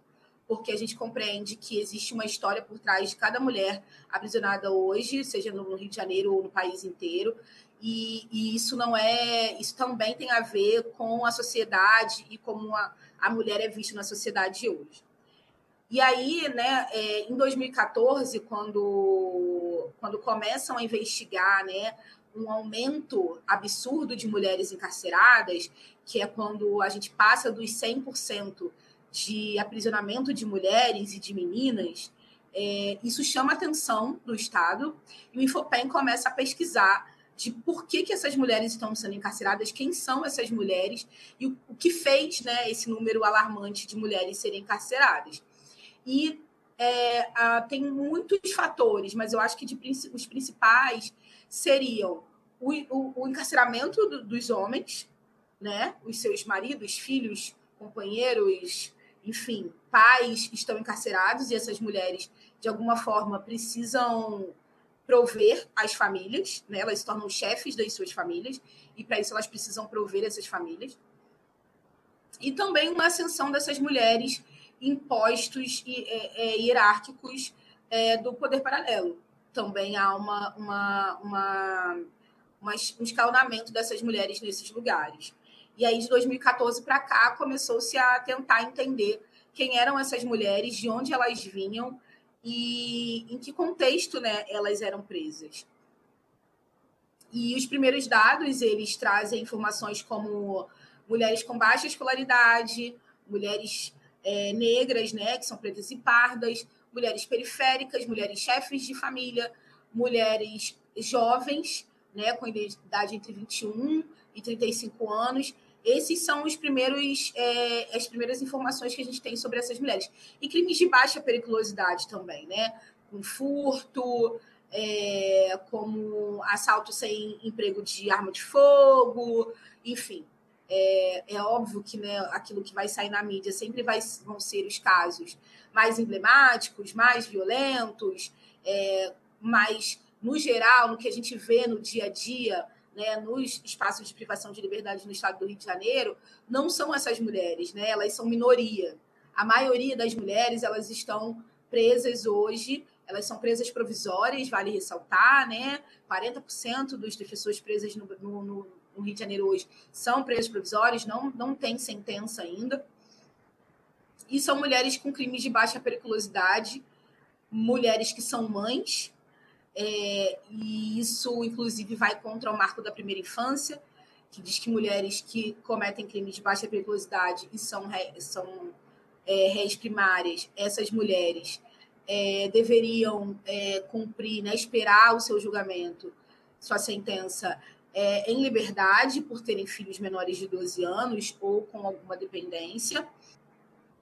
porque a gente compreende que existe uma história por trás de cada mulher aprisionada hoje, seja no Rio de Janeiro ou no país inteiro. E, e isso não é. Isso também tem a ver com a sociedade e como a, a mulher é vista na sociedade hoje. E aí, né, é, em 2014, quando, quando começam a investigar né, um aumento absurdo de mulheres encarceradas, que é quando a gente passa dos 100% de aprisionamento de mulheres e de meninas, é, isso chama a atenção do Estado e o Infopen começa a pesquisar de por que, que essas mulheres estão sendo encarceradas, quem são essas mulheres e o, o que fez né, esse número alarmante de mulheres serem encarceradas. E é, a, tem muitos fatores, mas eu acho que de, os principais seriam o, o, o encarceramento do, dos homens, né? Os seus maridos, filhos, companheiros, enfim, pais estão encarcerados e essas mulheres, de alguma forma, precisam prover as famílias, né? Elas se tornam chefes das suas famílias e para isso elas precisam prover essas famílias. E também uma ascensão dessas mulheres em postos é, é, hierárquicos é, do poder paralelo também há uma, uma, uma, uma, um escalonamento dessas mulheres nesses lugares. E aí, de 2014 para cá, começou-se a tentar entender quem eram essas mulheres, de onde elas vinham e em que contexto né, elas eram presas. E os primeiros dados, eles trazem informações como mulheres com baixa escolaridade, mulheres é, negras, né, que são pretas e pardas, mulheres periféricas, mulheres chefes de família, mulheres jovens, né, com idade entre 21 e 35 anos. Esses são os primeiros, é, as primeiras informações que a gente tem sobre essas mulheres. E crimes de baixa periculosidade também, né? Com furto, é, como assalto sem emprego de arma de fogo, enfim. É, é, óbvio que né, aquilo que vai sair na mídia sempre vai, vão ser os casos mais emblemáticos, mais violentos, é, mais, no geral, no que a gente vê no dia a dia, né, nos espaços de privação de liberdade no estado do Rio de Janeiro, não são essas mulheres, né? Elas são minoria. A maioria das mulheres, elas estão presas hoje, elas são presas provisórias, vale ressaltar, né? 40% dos defensores presas no, no, no, Rio de Janeiro hoje são presas provisórias, não, não tem sentença ainda. E são mulheres com crimes de baixa periculosidade, mulheres que são mães, é, e isso, inclusive, vai contra o marco da primeira infância, que diz que mulheres que cometem crimes de baixa periculosidade e são, são é, réis primárias, essas mulheres é, deveriam é, cumprir, né, esperar o seu julgamento, sua sentença, é, em liberdade, por terem filhos menores de 12 anos ou com alguma dependência.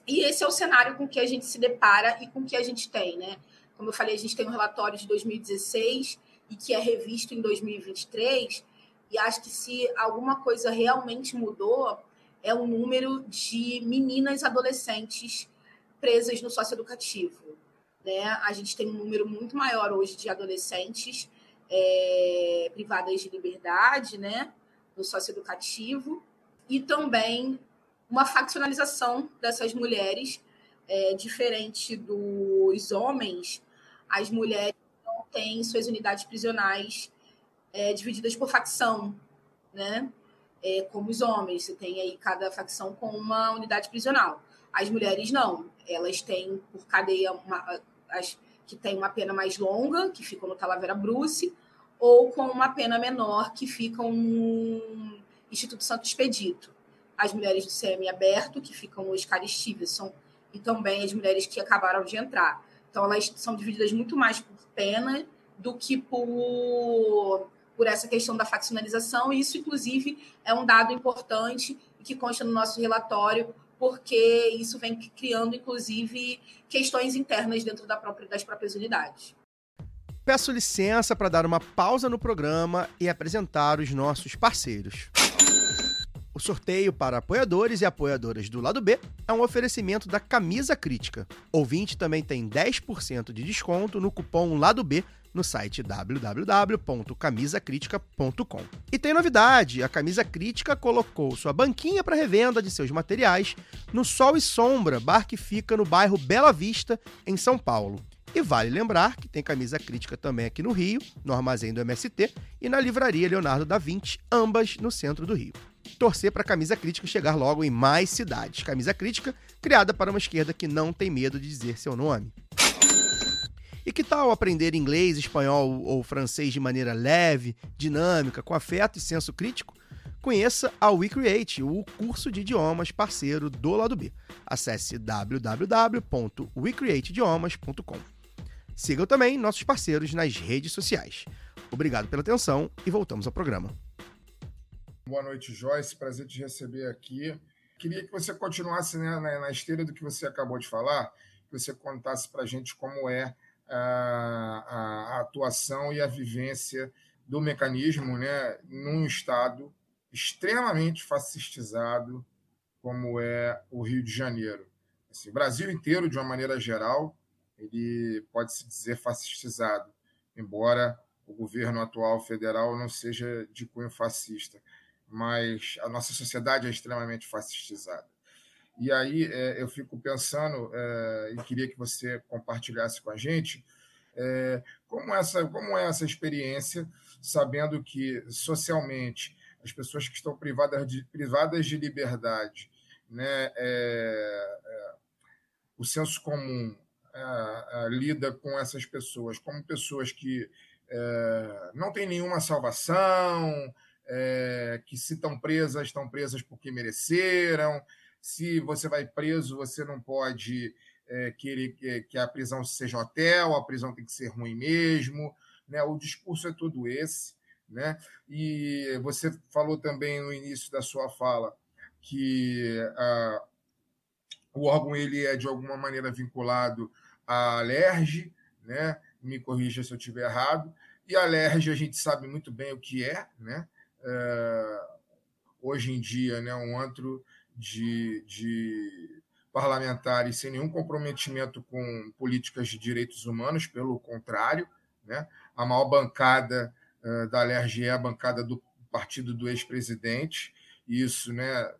E esse é o cenário com que a gente se depara e com que a gente tem, né? Como eu falei, a gente tem um relatório de 2016 e que é revisto em 2023, e acho que se alguma coisa realmente mudou, é o número de meninas adolescentes presas no socioeducativo. Né? A gente tem um número muito maior hoje de adolescentes é, privadas de liberdade né? no socioeducativo, e também uma faccionalização dessas mulheres é, diferente dos homens, as mulheres não têm suas unidades prisionais é, divididas por facção, né? É, como os homens, você tem aí cada facção com uma unidade prisional. As mulheres não, elas têm por cadeia uma, as que têm uma pena mais longa, que ficam no Talavera Bruce, ou com uma pena menor, que ficam no Instituto Santo Expedito. As mulheres do CM aberto, que ficam no Oscar Stevenson, e também as mulheres que acabaram de entrar. Então, elas são divididas muito mais por pena do que por, por essa questão da faccionalização, e isso, inclusive, é um dado importante que consta no nosso relatório, porque isso vem criando, inclusive, questões internas dentro da própria, das próprias unidades. Peço licença para dar uma pausa no programa e apresentar os nossos parceiros. O sorteio para apoiadores e apoiadoras do lado B é um oferecimento da Camisa Crítica. Ouvinte também tem 10% de desconto no cupom Lado B no site www.camisacritica.com. E tem novidade: a Camisa Crítica colocou sua banquinha para revenda de seus materiais no Sol e Sombra, bar que fica no bairro Bela Vista, em São Paulo. E vale lembrar que tem camisa crítica também aqui no Rio, no armazém do MST e na livraria Leonardo da Vinci, ambas no centro do Rio torcer para a camisa crítica chegar logo em mais cidades. Camisa crítica criada para uma esquerda que não tem medo de dizer seu nome. E que tal aprender inglês, espanhol ou francês de maneira leve, dinâmica, com afeto e senso crítico? Conheça a WeCreate, o curso de idiomas parceiro do lado B. Acesse www.wecreateidiomas.com. Sigam também nossos parceiros nas redes sociais. Obrigado pela atenção e voltamos ao programa. Boa noite, Joyce. Prazer te receber aqui. Queria que você continuasse né, na, esteira do que você acabou de falar, que você contasse para a gente como é a, a, a, atuação e a vivência do mecanismo né, num Estado extremamente fascistizado como é o Rio de Janeiro. Assim, o Brasil inteiro, de uma maneira geral, ele pode se dizer fascistizado, embora o governo atual federal não seja de cunho fascista mas a nossa sociedade é extremamente fascistizada. E aí é, eu fico pensando é, e queria que você compartilhasse com a gente é, como essa como é essa experiência, sabendo que socialmente as pessoas que estão privadas de, privadas de liberdade, né, é, é, o senso comum é, é lida com essas pessoas como pessoas que é, não têm nenhuma salvação, é, que se estão presas, estão presas porque mereceram. Se você vai preso, você não pode querer que, que a prisão seja hotel, a prisão tem que ser ruim mesmo. Né? O discurso é todo esse. Né? E você falou também no início da sua fala que o órgão ele é de alguma maneira vinculado à alerge, né? me corrija se eu estiver errado, e a alerge a gente sabe muito bem o que é, né? É, hoje em dia, né, um antro de, de parlamentares sem nenhum comprometimento com políticas de direitos humanos, pelo contrário, né? a maior bancada uh, da Alerj é a bancada do partido do ex-presidente, isso né,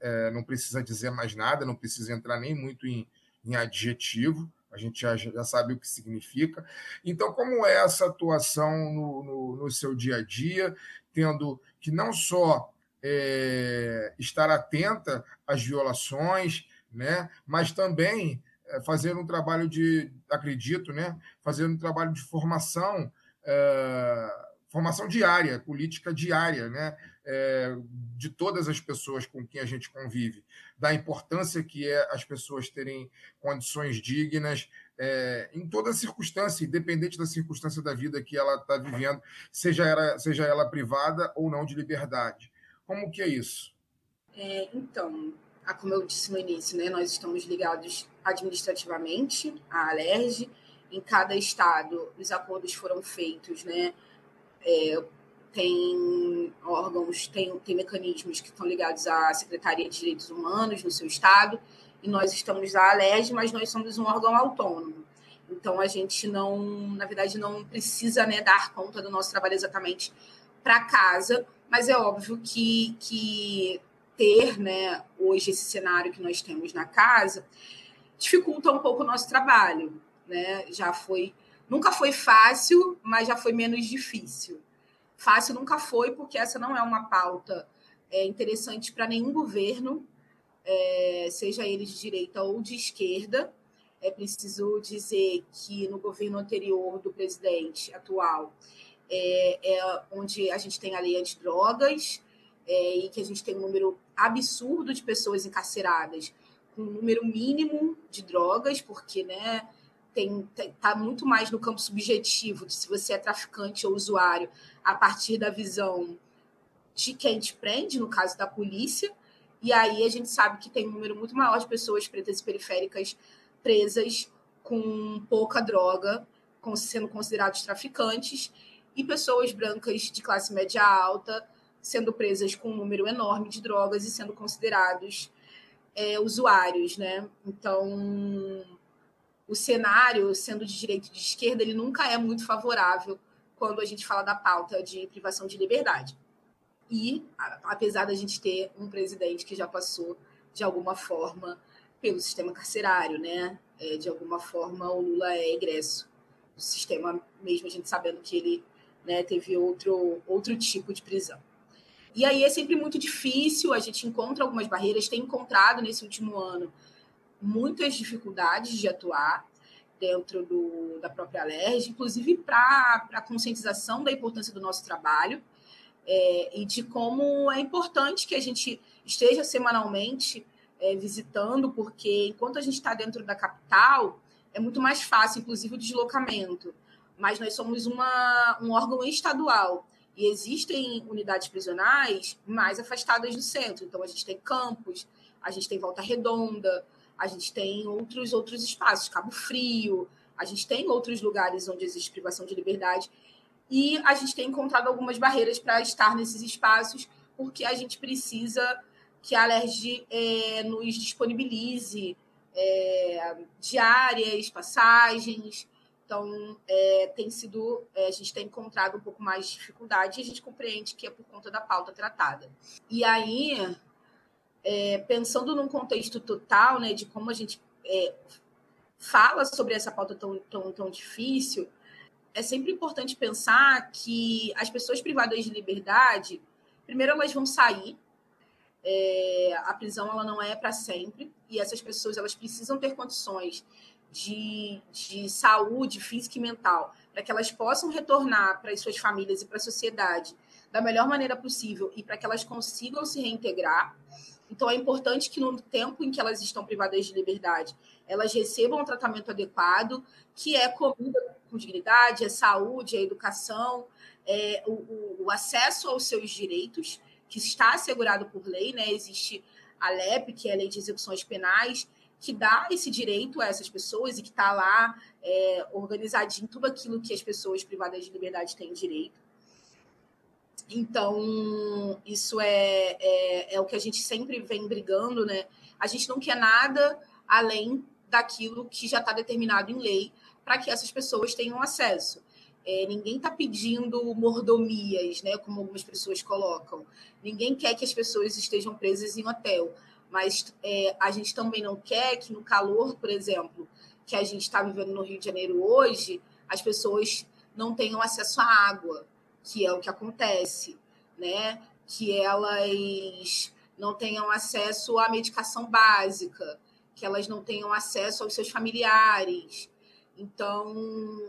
é, não precisa dizer mais nada, não precisa entrar nem muito em, em adjetivo, a gente já, já, sabe o que significa. Então, como é essa atuação no, no, no seu dia a dia, tendo que não só é, estar atenta às violações, né, mas também é, fazer um trabalho de, acredito, né, fazer um trabalho de formação, é, formação diária, política diária, né, é, de todas as pessoas com quem a gente convive, da importância que é as pessoas terem condições dignas é, em toda circunstância, independente da circunstância da vida que ela está vivendo, seja ela, seja ela privada ou não de liberdade. Como que é isso? É, então, como eu disse no início, né, nós estamos ligados administrativamente à Alerj. Em cada estado, os acordos foram feitos, né, é, tem órgãos, tem, tem mecanismos que estão ligados à Secretaria de Direitos Humanos no seu estado, e nós estamos à ALEG, mas nós somos um órgão autônomo. Então, a gente não, na verdade, não precisa né, dar conta do nosso trabalho exatamente para casa, mas é óbvio que, que ter né, hoje esse cenário que nós temos na casa dificulta um pouco o nosso trabalho. Né? Já foi, nunca foi fácil, mas já foi menos difícil. Fácil nunca foi, porque essa não é uma pauta é, interessante para nenhum governo, é, seja ele de direita ou de esquerda. É preciso dizer que no governo anterior do presidente atual, é, é onde a gente tem a lei antidrogas é, e que a gente tem um número absurdo de pessoas encarceradas com um número mínimo de drogas, porque né, tem está muito mais no campo subjetivo de se você é traficante ou usuário a partir da visão de quem te prende, no caso da polícia. E aí a gente sabe que tem um número muito maior de pessoas pretas e periféricas presas com pouca droga, sendo considerados traficantes, e pessoas brancas de classe média alta sendo presas com um número enorme de drogas e sendo considerados é, usuários, né? Então, o cenário, sendo de direita e de esquerda, ele nunca é muito favorável quando a gente fala da pauta de privação de liberdade. E, apesar da gente ter um presidente que já passou, de alguma forma, pelo sistema carcerário, né? É, de alguma forma, o Lula é egresso do sistema, mesmo a gente sabendo que ele né, teve outro, outro tipo de prisão. E aí é sempre muito difícil, a gente encontra algumas barreiras, tem encontrado nesse último ano muitas dificuldades de atuar dentro do, da própria LERJ, inclusive para a conscientização da importância do nosso trabalho é, e de como é importante que a gente esteja semanalmente é, visitando, porque enquanto a gente está dentro da capital, é muito mais fácil, inclusive, o deslocamento. Mas nós somos uma, um órgão estadual e existem unidades prisionais mais afastadas do centro. Então, a gente tem campos, a gente tem Volta Redonda, a gente tem outros outros espaços, Cabo Frio, a gente tem outros lugares onde existe privação de liberdade e a gente tem encontrado algumas barreiras para estar nesses espaços porque a gente precisa que a Alerj é, nos disponibilize é, diárias, passagens. Então, é, tem sido, é, a gente tem encontrado um pouco mais de dificuldade e a gente compreende que é por conta da pauta tratada. E aí, é, pensando num contexto total, né, de como a gente é, fala sobre essa pauta tão, tão, tão difícil, é sempre importante pensar que as pessoas privadas de liberdade Primeiro, elas vão sair. É, a prisão ela não é para sempre e essas pessoas elas precisam ter condições de, de saúde física e mental para que elas possam retornar para as suas famílias e para a sociedade da melhor maneira possível e para que elas consigam se reintegrar. Então, é importante que no tempo em que elas estão privadas de liberdade, elas recebam um tratamento adequado, que é comida com dignidade, é saúde, é educação, é o, o, o acesso aos seus direitos, que está assegurado por lei, né? Existe a LEP, que é a Lei de Execuções Penais, que dá esse direito a essas pessoas e que está lá é, organizadinho tudo aquilo que as pessoas privadas de liberdade têm direito. Então, isso é, é, é, o que a gente sempre vem brigando, né? A gente não quer nada além daquilo que já está determinado em lei para que essas pessoas tenham acesso. É, ninguém está pedindo mordomias, né? Como algumas pessoas colocam. Ninguém quer que as pessoas estejam presas em hotel. Mas é, a gente também não quer que no calor, por exemplo, que a gente está vivendo no Rio de Janeiro hoje, as pessoas não tenham acesso à água que é o que acontece, né? Que elas não tenham acesso à medicação básica, que elas não tenham acesso aos seus familiares. Então,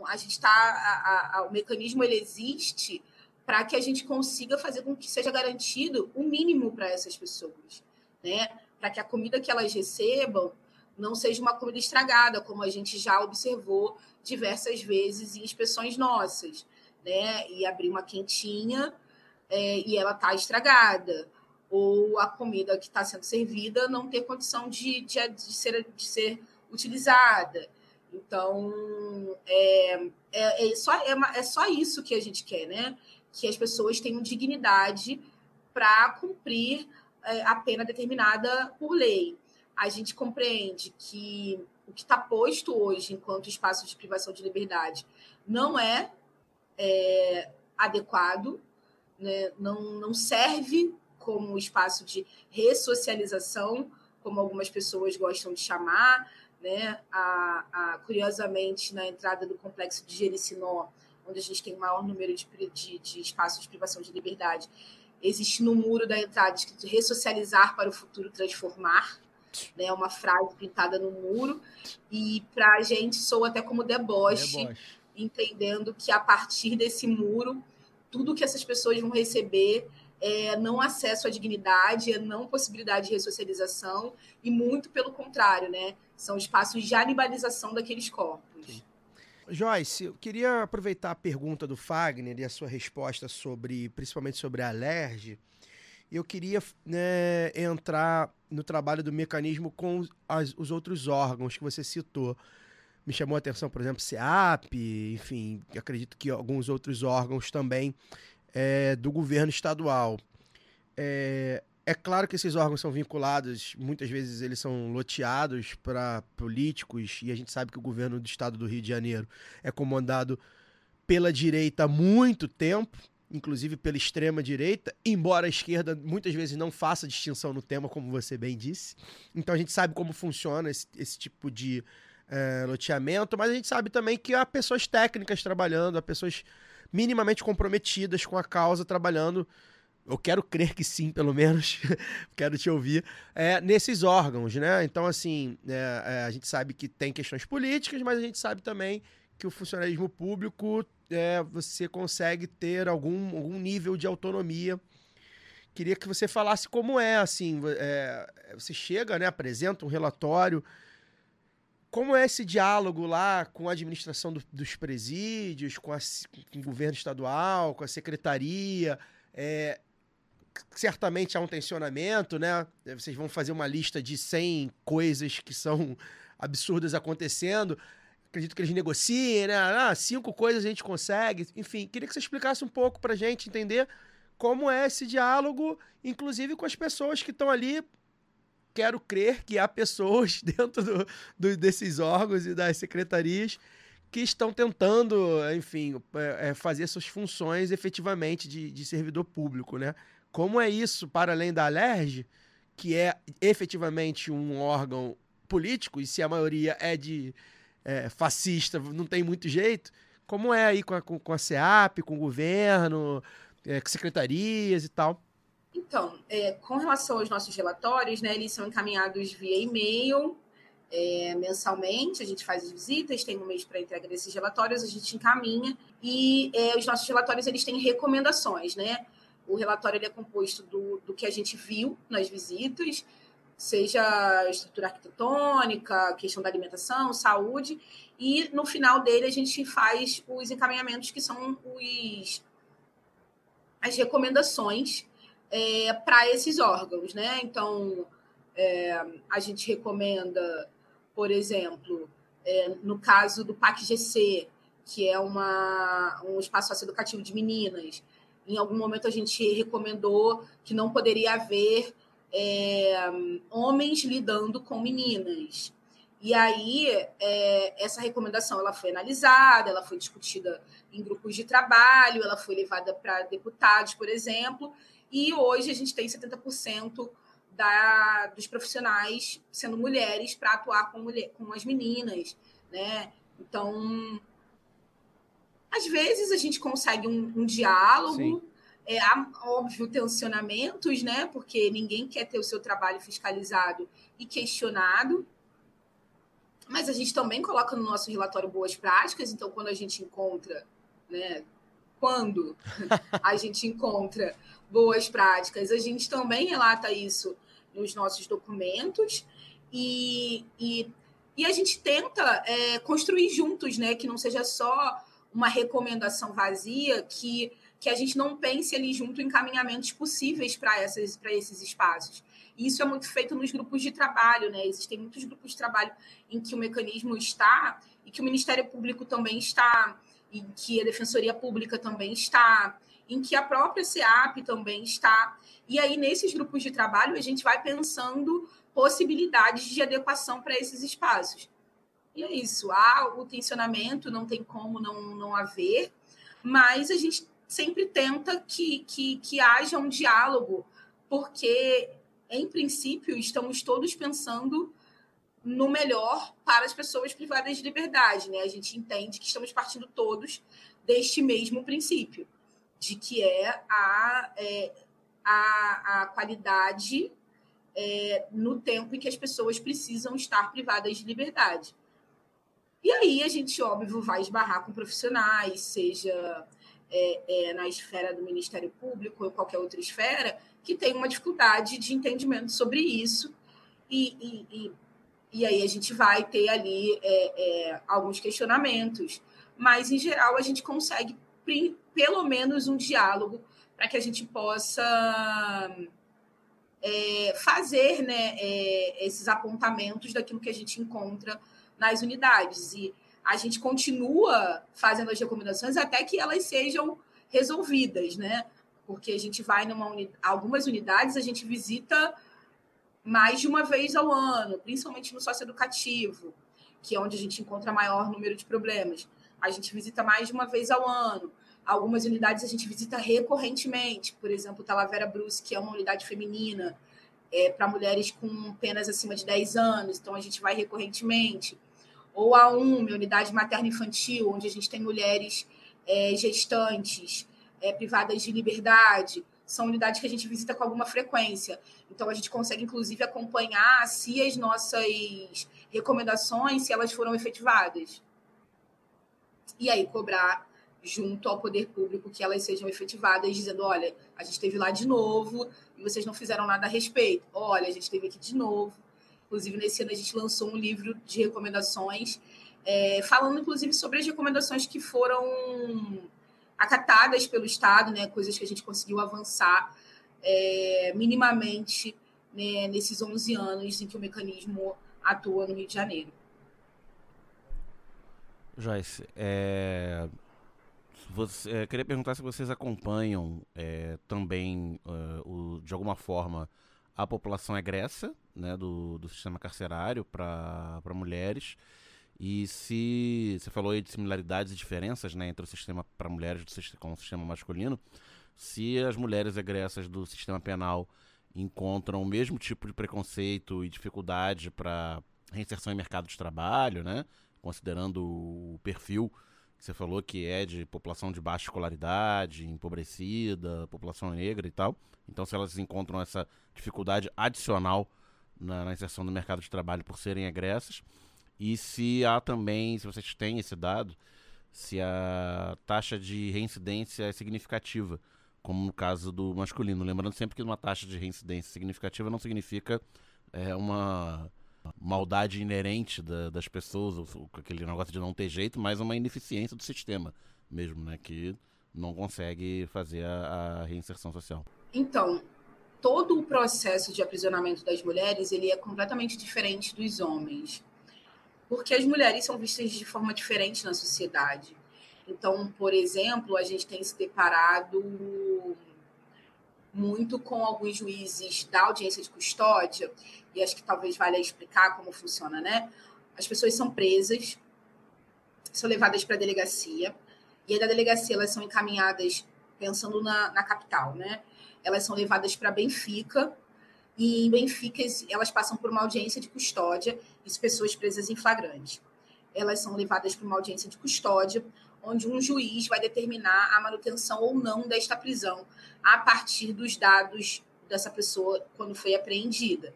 a gente está. O mecanismo ele existe para que a gente consiga fazer com que seja garantido o mínimo para essas pessoas, né? Para que a comida que elas recebam não seja uma comida estragada, como a gente já observou diversas vezes em inspeções nossas né? E abrir uma quentinha é, e ela tá estragada. Ou a comida que está sendo servida não ter condição de, de, de, ser, de ser utilizada. Então, é, é, é, só, é, é só isso que a gente quer, né? Que as pessoas tenham dignidade para cumprir é, a pena determinada por lei. A gente compreende que o que está posto hoje enquanto espaço de privação de liberdade não é é, adequado, né? não, não serve como espaço de ressocialização, como algumas pessoas gostam de chamar. Né? A, a, curiosamente, na entrada do complexo de Jericinó, onde a gente tem o maior número de, de, de espaços de privação de liberdade, existe no muro da entrada escrito ressocializar para o futuro transformar, né? Uma frase pintada no muro e para a gente soa até como deboche, deboche entendendo que a partir desse muro, tudo que essas pessoas vão receber é não acesso à dignidade, é não possibilidade de ressocialização, e muito pelo contrário, né? São espaços de animalização daqueles corpos. Sim. Joyce, eu queria aproveitar a pergunta do Fagner e a sua resposta sobre, principalmente sobre a alerge. Eu queria né, entrar no trabalho do mecanismo com as, os outros órgãos que você citou me chamou a atenção, por exemplo, SEAP, enfim, acredito que alguns outros órgãos também é, do governo estadual. É, é claro que esses órgãos são vinculados, muitas vezes eles são loteados para políticos, e a gente sabe que o governo do estado do Rio de Janeiro é comandado pela direita há muito tempo, inclusive pela extrema direita, embora a esquerda muitas vezes não faça distinção no tema, como você bem disse. Então a gente sabe como funciona esse, esse tipo de é, loteamento, mas a gente sabe também que há pessoas técnicas trabalhando, há pessoas minimamente comprometidas com a causa trabalhando. Eu quero crer que sim, pelo menos. quero te ouvir. É, nesses órgãos, né? Então, assim, é, é, a gente sabe que tem questões políticas, mas a gente sabe também que o funcionalismo público é, você consegue ter algum, algum nível de autonomia. Queria que você falasse como é, assim, é, você chega, né, apresenta um relatório, como é esse diálogo lá com a administração do, dos presídios, com, a, com, o governo estadual, com a secretaria? É, certamente há um tensionamento, né? Vocês vão fazer uma lista de 100 coisas que são absurdas acontecendo. Acredito que eles negociem, né? Ah, cinco coisas a gente consegue. Enfim, queria que você explicasse um pouco para a gente entender como é esse diálogo, inclusive com as pessoas que estão ali quero crer que há pessoas dentro do, do, desses órgãos e das secretarias que estão tentando, enfim, é, é, fazer suas funções efetivamente de, de, servidor público, né? Como é isso, para além da Alerj, que é efetivamente um órgão político, e se a maioria é de é, fascista, não tem muito jeito, como é aí com a, com, com a SEAP, com o governo, é, com secretarias e tal? Então, é, com relação aos nossos relatórios, né, eles são encaminhados via e-mail é, mensalmente, a gente faz as visitas, tem um mês para entrega desses relatórios, a gente encaminha, e é, os nossos relatórios eles têm recomendações, né? O relatório ele é composto do, do que a gente viu nas visitas, seja estrutura arquitetônica, questão da alimentação, saúde, e no final dele a gente faz os encaminhamentos que são os, as recomendações é, para esses órgãos, né? Então, é, a gente recomenda, por exemplo, é, no caso do PAC-GC, que é uma, um espaço socioeducativo de meninas, em algum momento a gente recomendou que não poderia haver é, homens lidando com meninas. E aí, é, essa recomendação ela foi analisada, ela foi discutida em grupos de trabalho, ela foi levada para deputados, por exemplo, e hoje a gente tem 70% da, dos profissionais sendo mulheres para atuar com, mulher, com as meninas, né? Então, às vezes a gente consegue um, um diálogo. É, há, óbvio, tensionamentos, né? Porque ninguém quer ter o seu trabalho fiscalizado e questionado. Mas a gente também coloca no nosso relatório boas práticas, então quando a gente encontra, né? Quando a gente encontra boas práticas, a gente também relata isso nos nossos documentos e, e, e a gente tenta é, construir juntos, né? Que não seja só uma recomendação vazia, que que a gente não pense ali junto encaminhamentos possíveis para esses espaços. E isso é muito feito nos grupos de trabalho, né? Existem muitos grupos de trabalho em que o mecanismo está e que o Ministério Público também está, e que a Defensoria Pública também está, em que a própria SEAP também está. E aí, nesses grupos de trabalho, a gente vai pensando possibilidades de adequação para esses espaços. E é isso. Há o tensionamento, não tem como não, não haver, mas a gente sempre tenta que, que, que haja um diálogo, porque, em princípio, estamos todos pensando no melhor para as pessoas privadas de liberdade. Né? A gente entende que estamos partindo todos deste mesmo princípio, de que é a, é, a, a qualidade é, no tempo em que as pessoas precisam estar privadas de liberdade. E aí a gente, óbvio, vai esbarrar com profissionais, seja é, é, na esfera do Ministério Público ou qualquer outra esfera, que tem uma dificuldade de entendimento sobre isso. E, e, e, e aí a gente vai ter ali é, é alguns questionamentos. Mas, em geral, a gente consegue pelo menos um diálogo para que a gente possa é, fazer né, é, esses apontamentos daquilo que a gente encontra nas unidades. E a gente continua fazendo as recomendações até que elas sejam resolvidas, né? Porque a gente vai numa uni... algumas unidades, a gente visita mais de uma vez ao ano, principalmente no socioeducativo, que é onde a gente encontra maior número de problemas. A gente visita mais de uma vez ao ano. Algumas unidades a gente visita recorrentemente, por exemplo, Talavera Bruce, que é uma unidade feminina é, para mulheres com penas acima de 10 anos, então a gente vai recorrentemente ou a UME, Unidade Materna Infantil, onde a gente tem mulheres é, gestantes, é, privadas de liberdade, são unidades que a gente visita com alguma frequência. Então, a gente consegue, inclusive, acompanhar se as nossas recomendações, se elas foram efetivadas. E aí, cobrar junto ao poder público que elas sejam efetivadas, dizendo: olha, a gente esteve lá de novo e vocês não fizeram nada a respeito. Olha, a gente esteve aqui de novo Inclusive, nesse ano a gente lançou um livro de recomendações, é, falando inclusive sobre as recomendações que foram acatadas pelo Estado, né, coisas que a gente conseguiu avançar é, minimamente né, nesses 11 anos em que o mecanismo atua no Rio de Janeiro. Joyce, é, você, é, queria perguntar se vocês acompanham é, também, uh, o, de alguma forma, a população egressa né, do, do sistema carcerário para mulheres. E se você falou aí de similaridades e diferenças né, entre o sistema para mulheres do, com o sistema masculino, se as mulheres egressas do sistema penal encontram o mesmo tipo de preconceito e dificuldade para reinserção em mercado de trabalho, né, considerando o perfil que você falou que é de população de baixa escolaridade, empobrecida, população negra e tal. Então, se elas encontram essa dificuldade adicional na, na inserção no mercado de trabalho por serem egressas, e se há também, se vocês têm esse dado, se a taxa de reincidência é significativa, como no caso do masculino. Lembrando sempre que uma taxa de reincidência significativa não significa é, uma maldade inerente da, das pessoas, ou, aquele negócio de não ter jeito, mas uma ineficiência do sistema mesmo, né? Que não consegue fazer a, a reinserção social. Então, todo o processo de aprisionamento das mulheres ele é completamente diferente dos homens, porque as mulheres são vistas de forma diferente na sociedade. Então, por exemplo, a gente tem se deparado muito com alguns juízes da audiência de custódia, e acho que talvez valha explicar como funciona, né? As pessoas são presas, são levadas para a delegacia, e da delegacia elas são encaminhadas, pensando na, na capital, né? Elas são levadas para Benfica, e em Benfica elas passam por uma audiência de custódia, isso pessoas presas em flagrante. Elas são levadas para uma audiência de custódia, onde um juiz vai determinar a manutenção ou não desta prisão a partir dos dados dessa pessoa quando foi apreendida.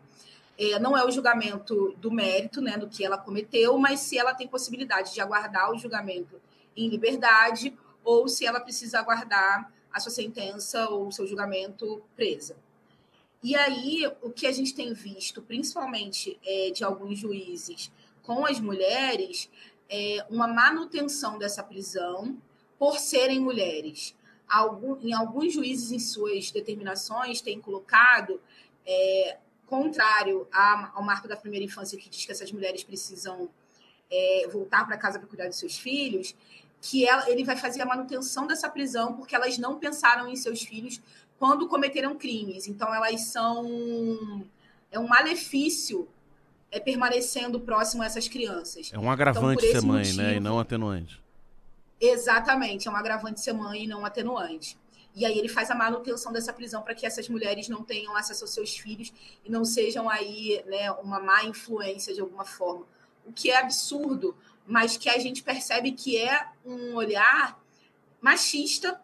É, não é o julgamento do mérito, né, do que ela cometeu, mas se ela tem possibilidade de aguardar o julgamento em liberdade ou se ela precisa aguardar a sua sentença ou o seu julgamento presa. E aí, o que a gente tem visto, principalmente é, de alguns juízes com as mulheres, é, uma manutenção dessa prisão por serem mulheres. Algum, em alguns juízes, em suas determinações, têm colocado, é, contrário ao marco da primeira infância, que diz que essas mulheres precisam é, voltar para casa para cuidar dos seus filhos, que ela, ele vai fazer a manutenção dessa prisão porque elas não pensaram em seus filhos quando cometeram crimes. Então, elas são. É um malefício é, permanecendo próximo a essas crianças. É um agravante então, ser mãe, motivo, né? E não atenuante. Exatamente, é um agravante ser mãe e não atenuante. E aí ele faz a manutenção dessa prisão para que essas mulheres não tenham acesso aos seus filhos e não sejam aí né, uma má influência de alguma forma. O que é absurdo, mas que a gente percebe que é um olhar machista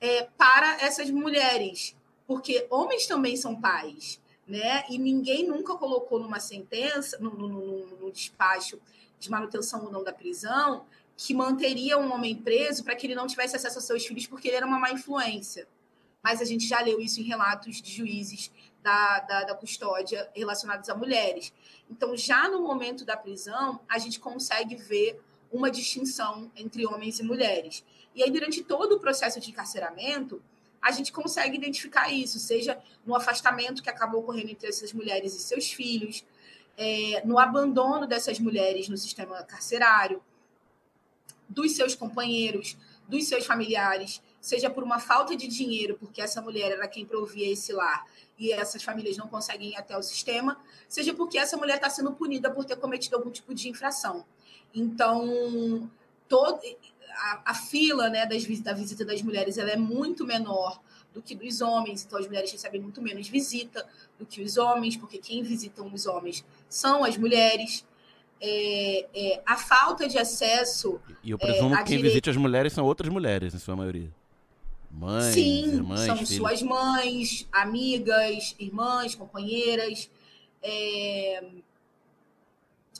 é, para essas mulheres, porque homens também são pais né? E ninguém nunca colocou numa sentença, no, no, no, no despacho de manutenção ou não da prisão, que manteria um homem preso para que ele não tivesse acesso aos seus filhos porque ele era uma má influência. Mas a gente já leu isso em relatos de juízes da, da, da, custódia relacionados a mulheres. Então, já no momento da prisão, a gente consegue ver uma distinção entre homens e mulheres. E aí, durante todo o processo de encarceramento, a gente consegue identificar isso, seja no afastamento que acabou ocorrendo entre essas mulheres e seus filhos, é, no abandono dessas mulheres no sistema carcerário, dos seus companheiros, dos seus familiares, seja por uma falta de dinheiro, porque essa mulher era quem provia esse lar e essas famílias não conseguem ir até o sistema, seja porque essa mulher está sendo punida por ter cometido algum tipo de infração. Então, todo, a, a fila né, das, da visita das mulheres ela é muito menor do que dos homens, então as mulheres recebem muito menos visita do que os homens, porque quem visitam os homens são as mulheres. É, é, a falta de acesso. E eu presumo é, que quem direito... visita as mulheres são outras mulheres, em sua maioria. Mães, Sim, irmãs, são filhos. suas mães, amigas, irmãs, companheiras. É...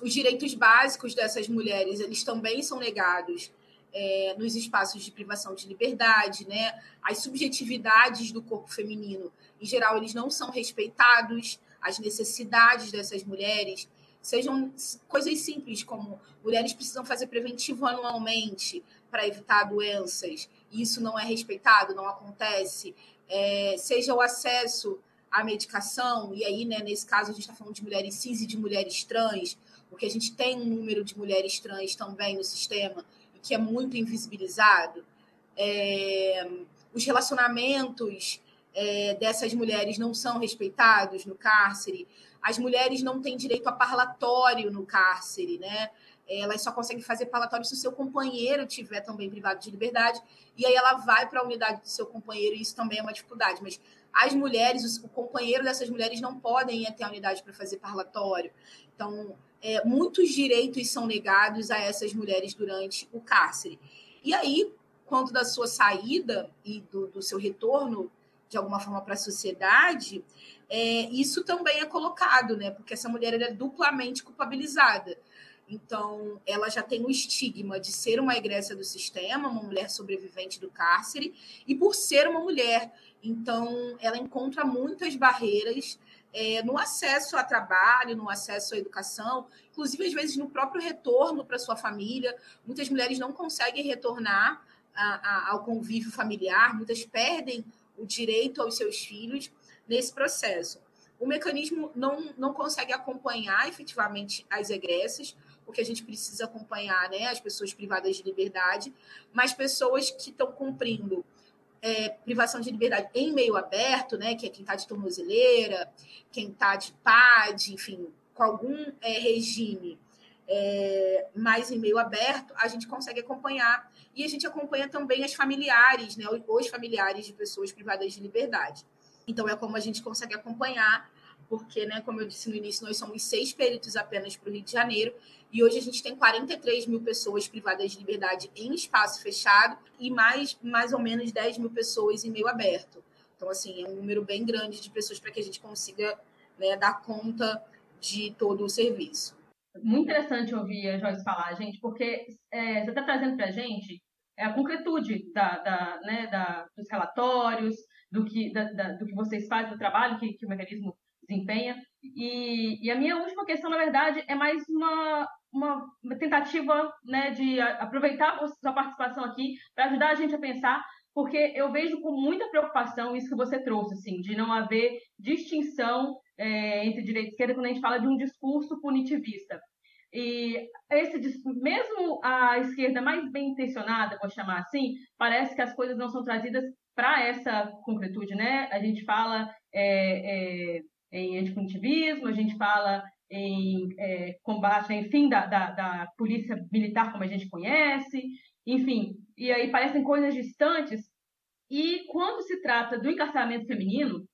Os direitos básicos dessas mulheres, eles também são negados é, nos espaços de privação de liberdade, né? As subjetividades do corpo feminino, em geral, eles não são respeitados, as necessidades dessas mulheres, sejam coisas simples como mulheres precisam fazer preventivo anualmente para evitar doenças, e isso não é respeitado, não acontece, é, seja o acesso à medicação, e aí, né, nesse caso, a gente está falando de mulheres cis e de mulheres trans, porque a gente tem um número de mulheres trans também no sistema, que é muito invisibilizado, é, os relacionamentos é, dessas mulheres não são respeitados no cárcere, as mulheres não têm direito a parlatório no cárcere, né? Elas só conseguem fazer parlatório se o seu companheiro tiver também privado de liberdade, e aí ela vai para a unidade do seu companheiro, e isso também é uma dificuldade. Mas as mulheres, o companheiro dessas mulheres não podem ir até a unidade para fazer parlatório. Então, é, muitos direitos são negados a essas mulheres durante o cárcere. E aí, quando da sua saída e do, do seu retorno, de alguma forma, para a sociedade, é, isso também é colocado, né? Porque essa mulher é duplamente culpabilizada. Então, ela já tem o estigma de ser uma egressa do sistema, uma mulher sobrevivente do cárcere, e por ser uma mulher. Então, ela encontra muitas barreiras é, no acesso a trabalho, no acesso à educação, inclusive, às vezes, no próprio retorno para sua família. Muitas mulheres não conseguem retornar a, a, ao convívio familiar, muitas perdem o direito aos seus filhos nesse processo. O mecanismo não, não consegue acompanhar efetivamente as egressas, porque a gente precisa acompanhar né, as pessoas privadas de liberdade, mas pessoas que estão cumprindo é, privação de liberdade em meio aberto, né, que é quem está de tornozeleira, quem está de PAD, enfim, com algum é, regime é, mais em meio aberto, a gente consegue acompanhar. E a gente acompanha também as familiares, né, os familiares de pessoas privadas de liberdade. Então, é como a gente consegue acompanhar, porque, né, como eu disse no início, nós somos seis peritos apenas para o Rio de Janeiro, e hoje a gente tem 43 mil pessoas privadas de liberdade em espaço fechado e mais, mais ou menos 10 mil pessoas em meio aberto. Então, assim, é um número bem grande de pessoas para que a gente consiga né, dar conta de todo o serviço. Muito interessante ouvir a Joyce falar, gente, porque é, você está trazendo para a gente a concretude da, da, né, da, dos relatórios, do que, da, do que vocês fazem, do trabalho que, que o mecanismo desempenha. E, e, a minha última questão, na verdade, é mais uma, uma, tentativa né, de aproveitar a sua participação aqui para ajudar a gente a pensar, porque eu vejo com muita preocupação isso que você trouxe, assim, de não haver distinção é, entre direita e esquerda quando a gente fala de um discurso punitivista. E esse mesmo a esquerda mais bem intencionada, vou chamar assim, parece que as coisas não são trazidas para essa concretude, né? A gente fala é, é, em antipunitivismo, a gente fala em é, combate, em fim da, da, da, polícia militar como a gente conhece, enfim, e aí parecem coisas distantes. E quando se trata do encarceramento feminino,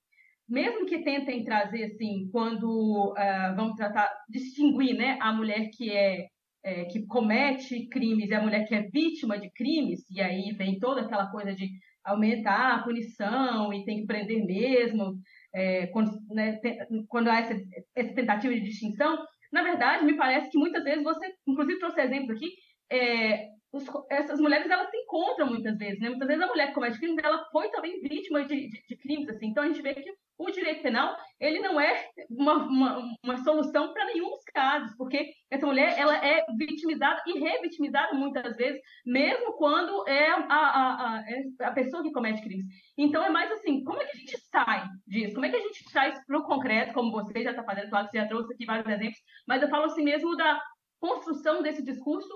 mesmo que tentem trazer assim, quando uh, vamos tratar, distinguir, né, a mulher que é, é que comete crimes e a mulher que é vítima de crimes, e aí vem toda aquela coisa de aumentar a punição e tem que prender mesmo, é, quando, né, tem, quando há essa, essa, tentativa de distinção, na verdade, me parece que muitas vezes você, inclusive trouxe exemplo aqui, é, os, essas mulheres elas se encontram muitas vezes, né? Muitas vezes a mulher que comete crimes, ela foi também vítima de, de, de crimes, assim. Então a gente vê que o direito penal ele não é uma, uma, uma solução para nenhum dos casos, porque essa mulher ela é vitimizada e revitimizada muitas vezes, mesmo quando é a, a, a, é a pessoa que comete crimes. Então é mais assim, como é que a gente sai disso? Como é que a gente traz para o concreto, como você já está fazendo, claro que você já trouxe aqui vários exemplos, mas eu falo assim mesmo da construção desse discurso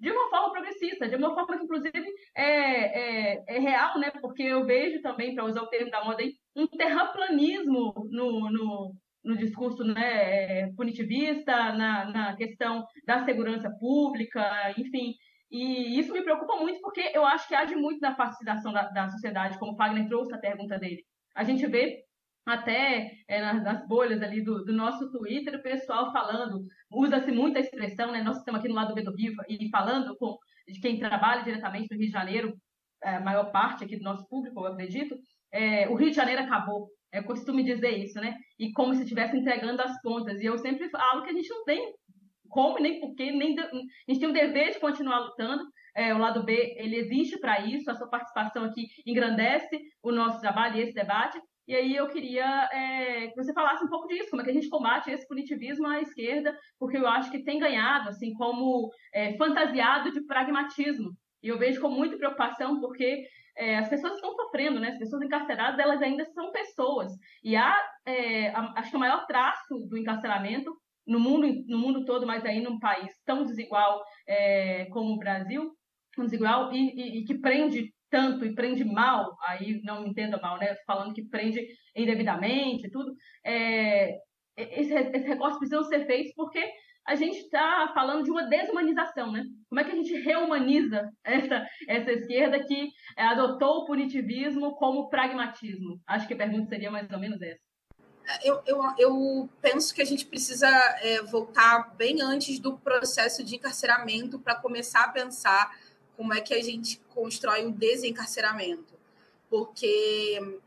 de uma forma progressista, de uma forma que, inclusive, é, é, é real, né? Porque eu vejo também, para usar o termo da moda aí, um terraplanismo no, no, no discurso né, é, punitivista, na, na questão da segurança pública, enfim. E isso me preocupa muito porque eu acho que age muito na pacificação da, da sociedade, como o Fagner trouxe a pergunta dele. A gente vê até é, nas, bolhas ali do, do, nosso Twitter, o pessoal falando, usa-se muita expressão, né? Nós estamos aqui no lado do Rio e falando com de quem trabalha diretamente no Rio de Janeiro, é, a maior parte aqui do nosso público, eu acredito, é, o Rio de Janeiro acabou. É costume dizer isso, né? E como se estivesse entregando as contas. E eu sempre falo que a gente não tem como, nem porquê, nem de, a gente tem o dever de continuar lutando. É, o lado B, ele existe para isso, a sua participação aqui engrandece o nosso trabalho e esse debate, e aí eu queria é, que você falasse um pouco disso, como é que a gente combate esse punitivismo à esquerda, porque eu acho que tem ganhado, assim, como é, fantasiado de pragmatismo. E eu vejo com muita preocupação, porque é, as pessoas estão sofrendo, né? As pessoas encarceradas, elas ainda são pessoas. E há, é, a, acho que o maior traço do encarceramento no mundo, no mundo todo, mas aí num país tão desigual é, como o Brasil, desigual, e, e, e que prende tanto e prende mal, aí não me entenda mal, né? Falando que prende indevidamente e tudo, é, esse, esse recorte precisam ser feitos porque a gente está falando de uma desumanização, né? Como é que a gente reumaniza essa, essa esquerda que adotou o punitivismo como pragmatismo? Acho que a pergunta seria mais ou menos essa. Eu, eu, eu penso que a gente precisa é, voltar bem antes do processo de encarceramento para começar a pensar como é que a gente constrói o desencarceramento. Porque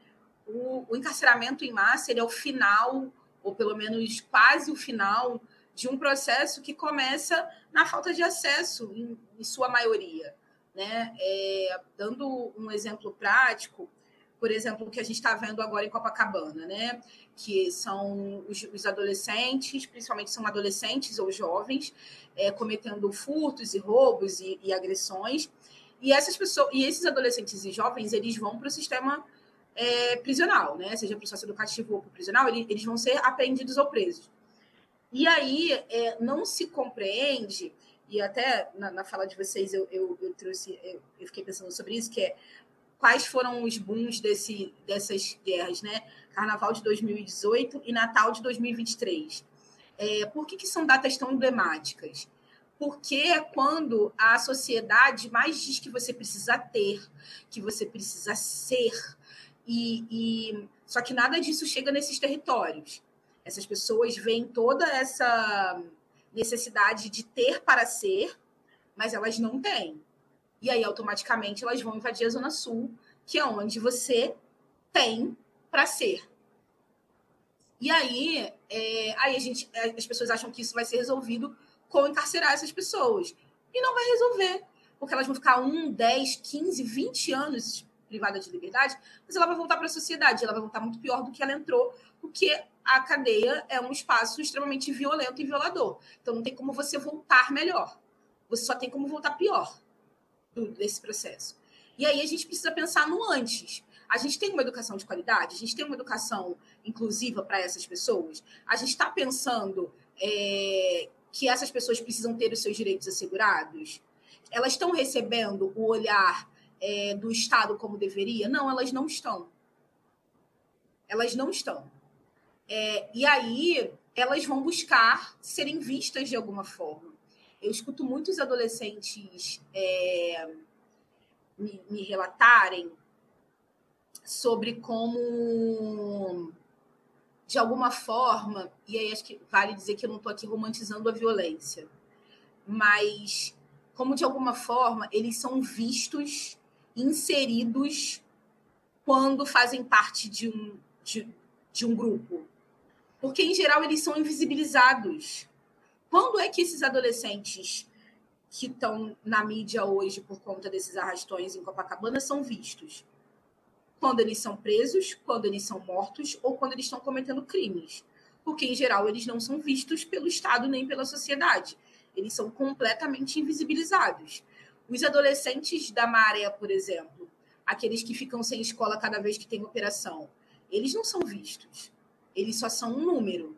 o, o encarceramento em massa é o final, ou pelo menos quase o final, de um processo que começa na falta de acesso, em, em sua maioria. Né? É, dando um exemplo prático, por exemplo, o que a gente está vendo agora em Copacabana, né? que são os, os adolescentes, principalmente são adolescentes ou jovens, é, cometendo furtos e roubos e, e, agressões. E essas pessoas, e esses adolescentes e jovens, eles vão para o sistema é, prisional, né? Seja processo educativo ou prisional, eles, eles vão ser apreendidos ou presos. E aí é, não se compreende, e até na, na fala de vocês eu, eu, eu trouxe, eu, eu, fiquei pensando sobre isso, que é quais foram os booms desse, dessas guerras, né? Carnaval de 2018 e Natal de 2023. É, por que, que são datas tão emblemáticas? Porque é quando a sociedade mais diz que você precisa ter, que você precisa ser, e, e só que nada disso chega nesses territórios. Essas pessoas veem toda essa necessidade de ter para ser, mas elas não têm. E aí, automaticamente, elas vão invadir a Zona Sul, que é onde você tem para ser. E aí, é, aí a gente, é, as pessoas acham que isso vai ser resolvido com encarcerar essas pessoas. E não vai resolver, porque elas vão ficar um, 10, 15, 20 anos privadas de liberdade, mas ela vai voltar para a sociedade, ela vai voltar muito pior do que ela entrou, porque a cadeia é um espaço extremamente violento e violador. Então não tem como você voltar melhor. Você só tem como voltar pior desse processo. E aí a gente precisa pensar no antes. A gente tem uma educação de qualidade, a gente tem uma educação inclusiva para essas pessoas, a gente está pensando é, que essas pessoas precisam ter os seus direitos assegurados, elas estão recebendo o olhar é, do Estado como deveria? Não, elas não estão. Elas não estão. É, e aí elas vão buscar serem vistas de alguma forma. Eu escuto muitos adolescentes é, me, me relatarem sobre como, de alguma forma, e aí acho que vale dizer que eu não estou aqui romantizando a violência, mas como de alguma forma eles são vistos, inseridos quando fazem parte de um, de, de um grupo. Porque, em geral, eles são invisibilizados. Quando é que esses adolescentes que estão na mídia hoje por conta desses arrastões em Copacabana são vistos? Quando eles são presos, quando eles são mortos ou quando eles estão cometendo crimes. Porque, em geral, eles não são vistos pelo Estado nem pela sociedade. Eles são completamente invisibilizados. Os adolescentes da maré, por exemplo, aqueles que ficam sem escola cada vez que tem operação, eles não são vistos. Eles só são um número.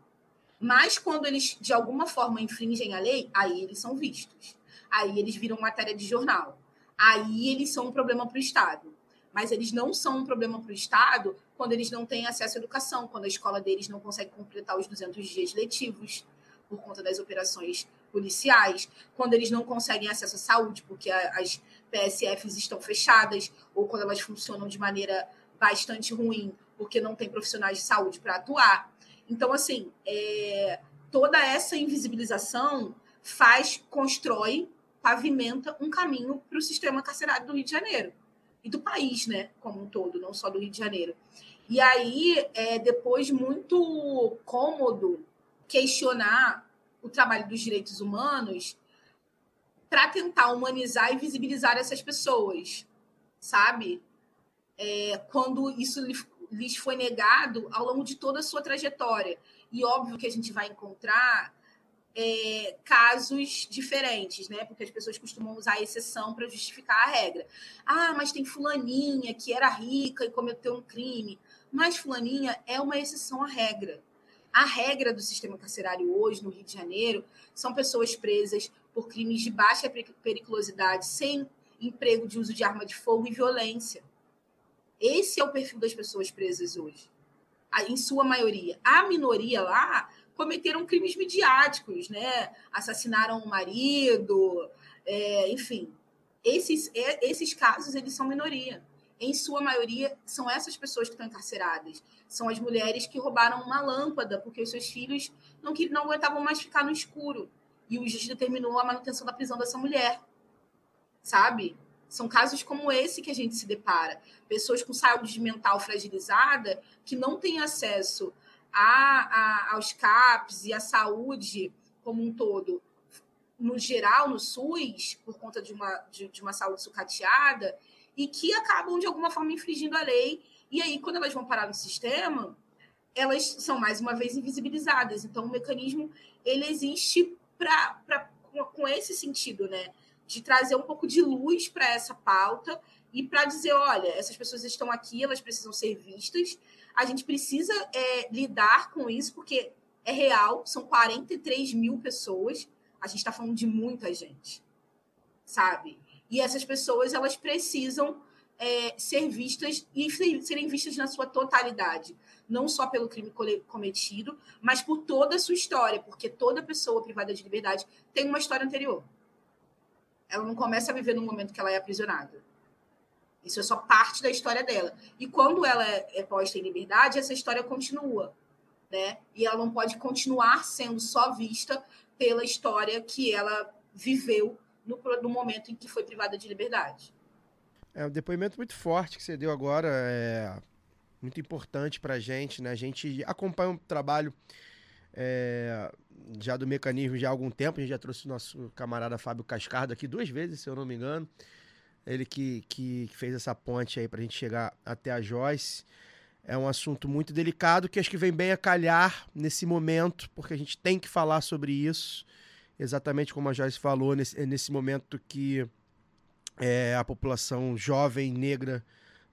Mas quando eles, de alguma forma, infringem a lei, aí eles são vistos. Aí eles viram matéria de jornal. Aí eles são um problema para o Estado. Mas eles não são um problema para o Estado quando eles não têm acesso à educação, quando a escola deles não consegue completar os 200 dias letivos por conta das operações policiais, quando eles não conseguem acesso à saúde, porque as PSFs estão fechadas, ou quando elas funcionam de maneira bastante ruim, porque não tem profissionais de saúde para atuar. Então, assim, é, toda essa invisibilização faz, constrói, pavimenta um caminho para o sistema carcerário do Rio de Janeiro e do país, né, como um todo, não só do Rio de Janeiro. E aí, é depois muito cômodo questionar o trabalho dos direitos humanos para tentar humanizar e visibilizar essas pessoas, sabe? É, quando isso lhes foi negado ao longo de toda a sua trajetória. E óbvio que a gente vai encontrar é, casos diferentes, né? Porque as pessoas costumam usar a exceção para justificar a regra. Ah, mas tem fulaninha que era rica e cometeu um crime. Mas fulaninha é uma exceção à regra. A regra do sistema carcerário hoje, no Rio de Janeiro, são pessoas presas por crimes de baixa periculosidade, sem emprego de uso de arma de fogo e violência. Esse é o perfil das pessoas presas hoje, em sua maioria. A minoria lá cometeram crimes midiáticos, né? Assassinaram o marido, é, enfim. Esses, é, esses casos, eles são minoria. Em sua maioria, são essas pessoas que estão encarceradas. São as mulheres que roubaram uma lâmpada porque os seus filhos não, não aguentavam mais ficar no escuro. E o juiz determinou a manutenção da prisão dessa mulher. Sabe? São casos como esse que a gente se depara. Pessoas com saúde mental fragilizada que não têm acesso a, a, aos CAPs e à saúde como um todo, no geral, no SUS, por conta de uma, de, de uma saúde sucateada, e que acabam, de alguma forma, infringindo a lei. E aí, quando elas vão parar no sistema, elas são, mais uma vez, invisibilizadas. Então, o mecanismo ele existe pra, pra, com esse sentido, né? De trazer um pouco de luz para essa pauta e para dizer, olha, essas pessoas estão aqui, elas precisam ser vistas, a gente precisa é, lidar com isso, porque é real, são 43 mil pessoas, a gente está falando de muita gente, sabe? E essas pessoas, elas precisam é, ser vistas e serem vistas na sua totalidade, não só pelo crime cometido, mas por toda a sua história, porque toda pessoa privada de liberdade tem uma história anterior. Ela não começa a viver no momento que ela é aprisionada. Isso é só parte da história dela. E quando ela é, é posta em liberdade, essa história continua, né? E ela não pode continuar sendo só vista pela história que ela viveu no, no momento em que foi privada de liberdade. É um depoimento muito forte que você deu agora, é muito importante para a gente, né? A gente acompanha um trabalho é, já do mecanismo já há algum tempo, a gente já trouxe o nosso camarada Fábio Cascardo aqui duas vezes, se eu não me engano. Ele que, que fez essa ponte aí para a gente chegar até a Joyce. É um assunto muito delicado que acho que vem bem a calhar nesse momento, porque a gente tem que falar sobre isso exatamente como a Joyce falou, nesse, é nesse momento que é, a população jovem negra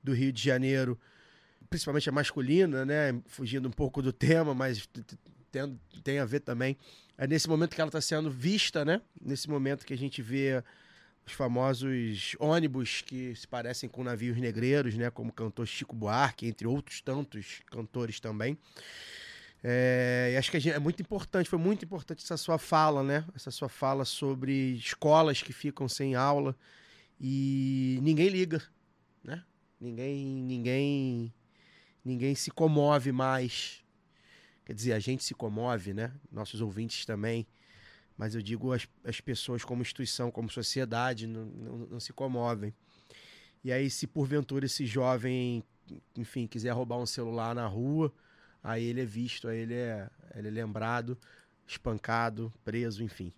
do Rio de Janeiro, principalmente a masculina, né, fugindo um pouco do tema, mas tem, tem a ver também, é nesse momento que ela está sendo vista, né, nesse momento que a gente vê os famosos ônibus que se parecem com navios negreiros, né, como cantor Chico Buarque, entre outros tantos cantores também. É, acho que gente, é muito importante, foi muito importante essa sua fala, né? Essa sua fala sobre escolas que ficam sem aula e ninguém liga, né? Ninguém, ninguém, ninguém se comove mais. Quer dizer, a gente se comove, né? Nossos ouvintes também. Mas eu digo as, as pessoas como instituição, como sociedade, não, não, não se comovem. E aí, se porventura esse jovem, enfim, quiser roubar um celular na rua, aí ele é visto, aí ele é, ele é lembrado, espancado, preso, enfim.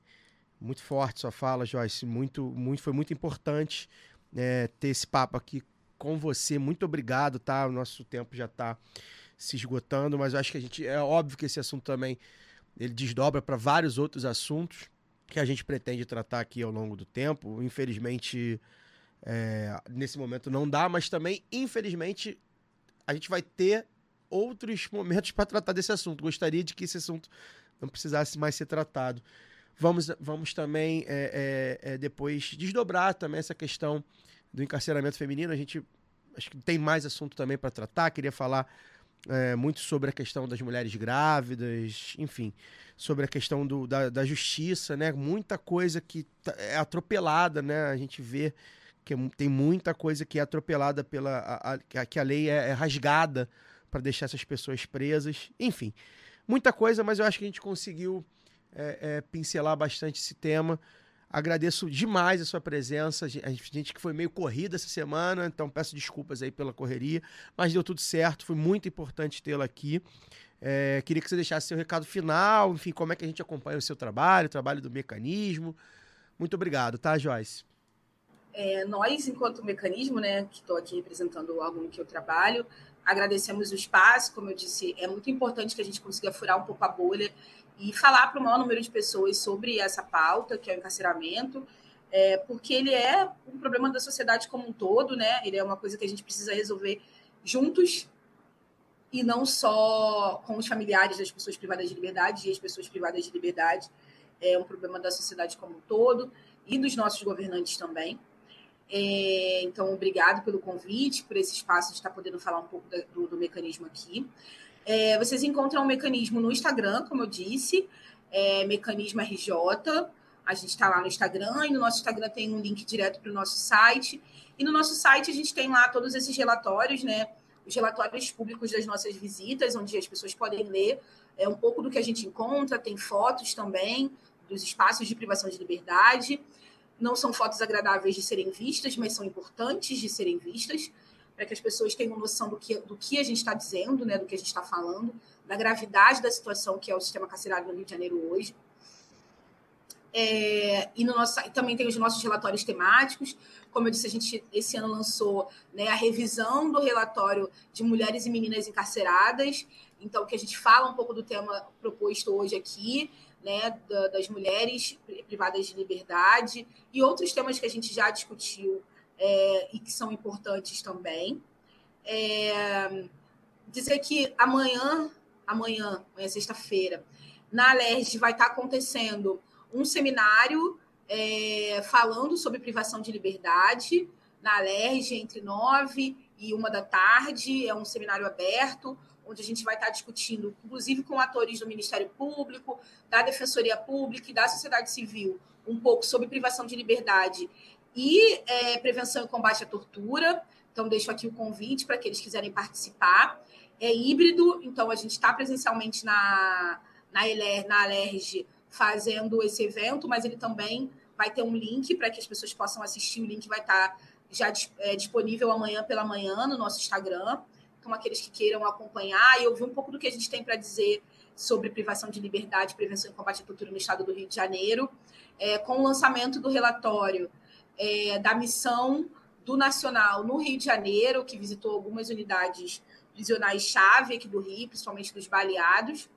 Muito forte sua fala, Joyce. Muito, muito, foi muito importante é, ter esse papo aqui com você. Muito obrigado, tá? O nosso tempo já está se esgotando, mas eu acho que a gente é óbvio que esse assunto também ele desdobra para vários outros assuntos que a gente pretende tratar aqui ao longo do tempo. Infelizmente, é, nesse momento não dá, mas também, infelizmente, a gente vai ter outros momentos para tratar desse assunto. Gostaria de que esse assunto não precisasse mais ser tratado. Vamos, vamos também é, é, é, depois desdobrar também essa questão do encarceramento feminino. A gente acho que tem mais assunto também para tratar. Queria falar é, muito sobre a questão das mulheres grávidas, enfim, sobre a questão do, da, da justiça, né? Muita coisa que tá, é atropelada, né? A gente vê que é tem muita coisa que é atropelada pela a, a, que a lei é, é rasgada para deixar essas pessoas presas. Enfim, muita coisa, mas eu acho que a gente conseguiu é, é, pincelar bastante esse tema. Agradeço demais a sua presença. A gente que foi meio corrida essa semana, então peço desculpas aí pela correria, mas deu tudo certo. Foi muito importante tê-la aqui. É, queria que você deixasse seu recado final, enfim, como é que a gente acompanha o seu trabalho, o trabalho do mecanismo. Muito obrigado, tá, Joyce? É, nós, enquanto mecanismo, né, que estou aqui representando o órgão que eu trabalho, agradecemos o espaço. Como eu disse, é muito importante que a gente consiga furar um pouco a bolha e falar para o maior número de pessoas sobre essa pauta, que é o encarceramento, é, porque ele é um problema da sociedade como um todo, né? Ele é uma coisa que a gente precisa resolver juntos e não só com os familiares das pessoas privadas de liberdade e as pessoas privadas de liberdade. É um problema da sociedade como um todo e dos nossos governantes também. É, então, obrigado pelo convite, por esse espaço de estar podendo falar um pouco do, do mecanismo aqui. É, vocês encontram o mecanismo no Instagram, como eu disse, é, Mecanismo RJ. A gente está lá no Instagram e no nosso Instagram tem um link direto para o nosso site. E no nosso site a gente tem lá todos esses relatórios, né? Os relatórios públicos das nossas visitas, onde as pessoas podem ler é, um pouco do que a gente encontra, tem fotos também dos espaços de privação de liberdade. não são fotos agradáveis de serem vistas, mas são importantes de serem vistas, para que as pessoas tenham noção do que, do que a gente está dizendo, né, do que a gente está falando, da gravidade da situação que é o sistema carcerário no Rio de Janeiro hoje. É, e, no nosso, também tem os nossos relatórios temáticos. Como eu disse, a gente esse ano lançou né, a revisão do relatório de mulheres e meninas encarceradas. Então, que a gente fala um pouco do tema proposto hoje aqui, né, das mulheres privadas de liberdade e outros temas que a gente já discutiu é, e que são importantes também. É, dizer que amanhã, amanhã, amanhã sexta-feira, na Alerj vai estar acontecendo um seminário é, falando sobre privação de liberdade na Alerj entre nove e uma da tarde. É um seminário aberto, onde a gente vai estar discutindo, inclusive com atores do Ministério Público, da Defensoria Pública e da sociedade civil, um pouco sobre privação de liberdade e é, prevenção e combate à tortura. Então, deixo aqui o convite para aqueles que quiserem participar. É híbrido, então a gente está presencialmente na, na, Eler, na Alerj fazendo esse evento, mas ele também vai ter um link para que as pessoas possam assistir. O link vai estar já é, disponível amanhã pela manhã no nosso Instagram. Então, aqueles que queiram acompanhar e ouvir um pouco do que a gente tem para dizer sobre privação de liberdade, prevenção e combate à tortura no estado do Rio de Janeiro, é, com o lançamento do relatório é, da missão do Nacional no Rio de Janeiro, que visitou algumas unidades prisionais-chave aqui do Rio, principalmente dos baleados.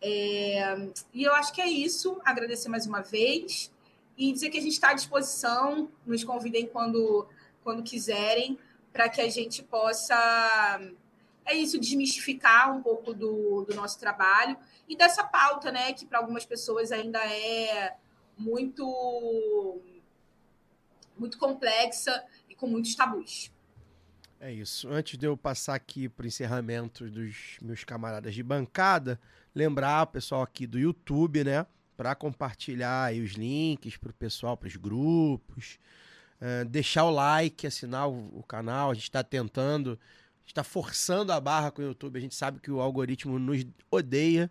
É, e eu acho que é isso. Agradecer mais uma vez e dizer que a gente está à disposição. Nos convidem quando, quando quiserem, para que a gente possa. É isso, desmistificar um pouco do, do nosso trabalho e dessa pauta, né, que para algumas pessoas ainda é muito muito complexa e com muitos tabus. É isso. Antes de eu passar aqui para o encerramento dos meus camaradas de bancada, lembrar o pessoal aqui do YouTube, né? Para compartilhar os links para o pessoal, para os grupos. Uh, deixar o like, assinar o, o canal. A gente está tentando, está forçando a barra com o YouTube. A gente sabe que o algoritmo nos odeia.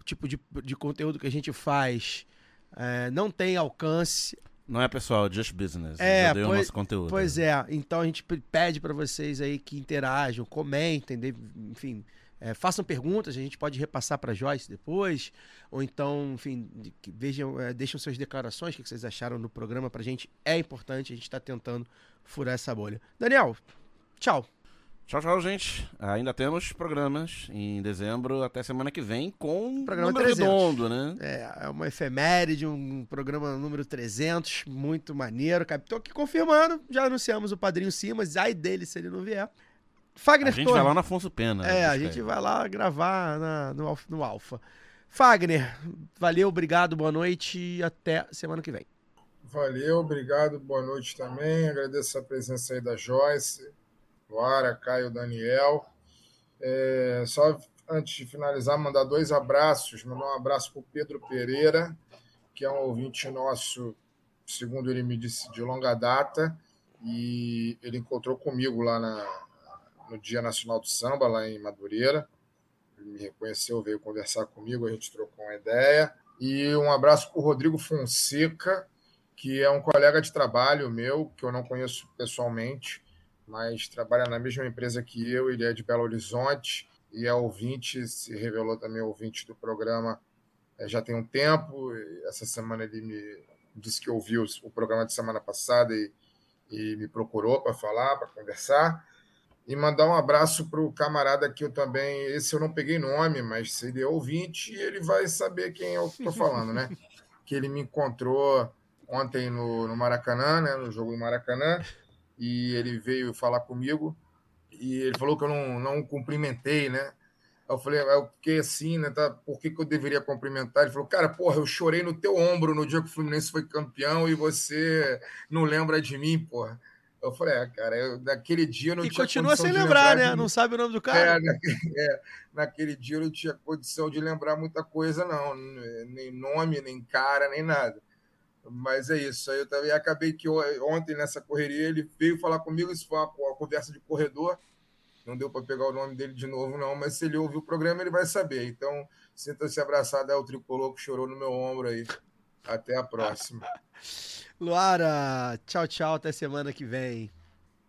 O tipo de, de conteúdo que a gente faz uh, não tem alcance. Não é pessoal, just business. É, pois, nosso conteúdo. Pois é, então a gente pede para vocês aí que interajam, comentem, enfim, é, façam perguntas, a gente pode repassar para Joyce depois, ou então, enfim, vejam, é, deixam suas declarações, o que vocês acharam do programa, para a gente é importante, a gente está tentando furar essa bolha. Daniel, tchau. Tchau, tchau, gente. Ainda temos programas em dezembro até semana que vem com programa número 300. redondo, né? É, é uma efeméride, um programa número 300, muito maneiro. Estou aqui confirmando, já anunciamos o Padrinho Simas, ai dele se ele não vier. Fagner A gente Torres. vai lá na Afonso Pena. É, a buscar gente vai lá gravar na- no, no Alfa. Fagner, valeu, obrigado, boa noite e até semana que vem. Valeu, obrigado, boa noite também. Agradeço a presença aí da Joyce, Luara, Caio, Daniel. É, só antes de finalizar, mandar dois abraços. Mandar um abraço para o Pedro Pereira, que é um ouvinte nosso, segundo ele me disse, de longa data. E ele encontrou comigo lá na- no Dia Nacional do Samba, lá em Madureira. Ele me reconheceu, veio conversar comigo, a gente trocou uma ideia. E um abraço para o Rodrigo Fonseca, que é um colega de trabalho meu, que eu não conheço pessoalmente, mas trabalha na mesma empresa que eu, ele é de Belo Horizonte e é ouvinte, se revelou também ouvinte do programa eh, já tem um tempo. Essa semana ele me disse que ouviu o programa de semana passada e, e me procurou para falar, para conversar. E mandar um abraço para o camarada que eu também, esse eu não peguei nome, mas se ele é ouvinte, ele vai saber quem eu estou falando, né? Que ele me encontrou ontem no, no Maracanã, né? No jogo do Maracanã, e ele veio falar comigo e ele falou que eu não, não o cumprimentei, né? Eu falei, eu fiquei assim, né? Tá, por que, que eu deveria cumprimentar? Ele falou, cara, porra, eu chorei no teu ombro no dia que o Fluminense foi campeão e você não lembra de mim, porra. Eu falei, é, cara, eu, naquele dia eu não E tinha continua condição sem de lembrar, de né? Não sabe o nome do cara? É, naquele, é, naquele dia eu não tinha condição de lembrar muita coisa, não. Nem nome, nem cara, nem nada. Mas é isso. Aí eu também acabei que ontem, nessa correria, ele veio falar comigo. Isso foi uma, uma conversa de corredor. Não deu para pegar o nome dele de novo, não. Mas se ele ouvir o programa, ele vai saber. Então, sinta-se abraçado ao tricolor que chorou no meu ombro aí. Até a próxima. Luara, tchau, tchau, até semana que vem.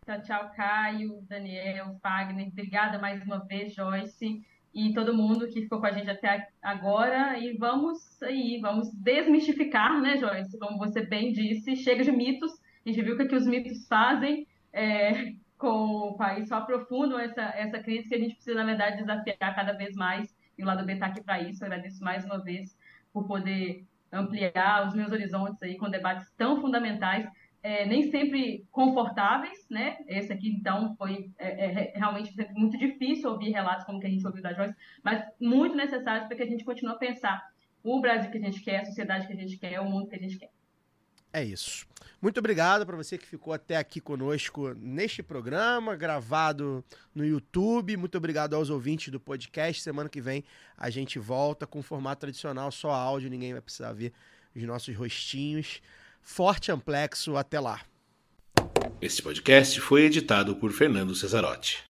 Tchau, tchau, Caio, Daniel, Fagner. Obrigada mais uma vez, Joyce, e todo mundo que ficou com a gente até agora. E vamos aí, vamos desmistificar, né, Joyce? Como você bem disse, chega de mitos. A gente viu o que, que os mitos fazem é, com o país, só aprofundam essa, essa crise que a gente precisa, na verdade, desafiar cada vez mais. E o lado B está aqui para isso. Eu agradeço mais uma vez por poder ampliar os meus horizontes aí com debates tão fundamentais é, nem sempre confortáveis, né? Esse aqui, então, foi é, é, realmente muito difícil ouvir relatos como que a gente ouviu da Joyce, mas muito necessários para que a gente continue a pensar o Brasil que a gente quer, a sociedade que a gente quer, o mundo que a gente quer. É isso. Muito obrigado para você que ficou até aqui conosco neste programa, gravado no YouTube. Muito obrigado aos ouvintes do podcast. Semana que vem a gente volta com o formato tradicional, só áudio, ninguém vai precisar ver os nossos rostinhos. Forte Amplexo, até lá. Esse podcast foi editado por Fernando Cesarotti.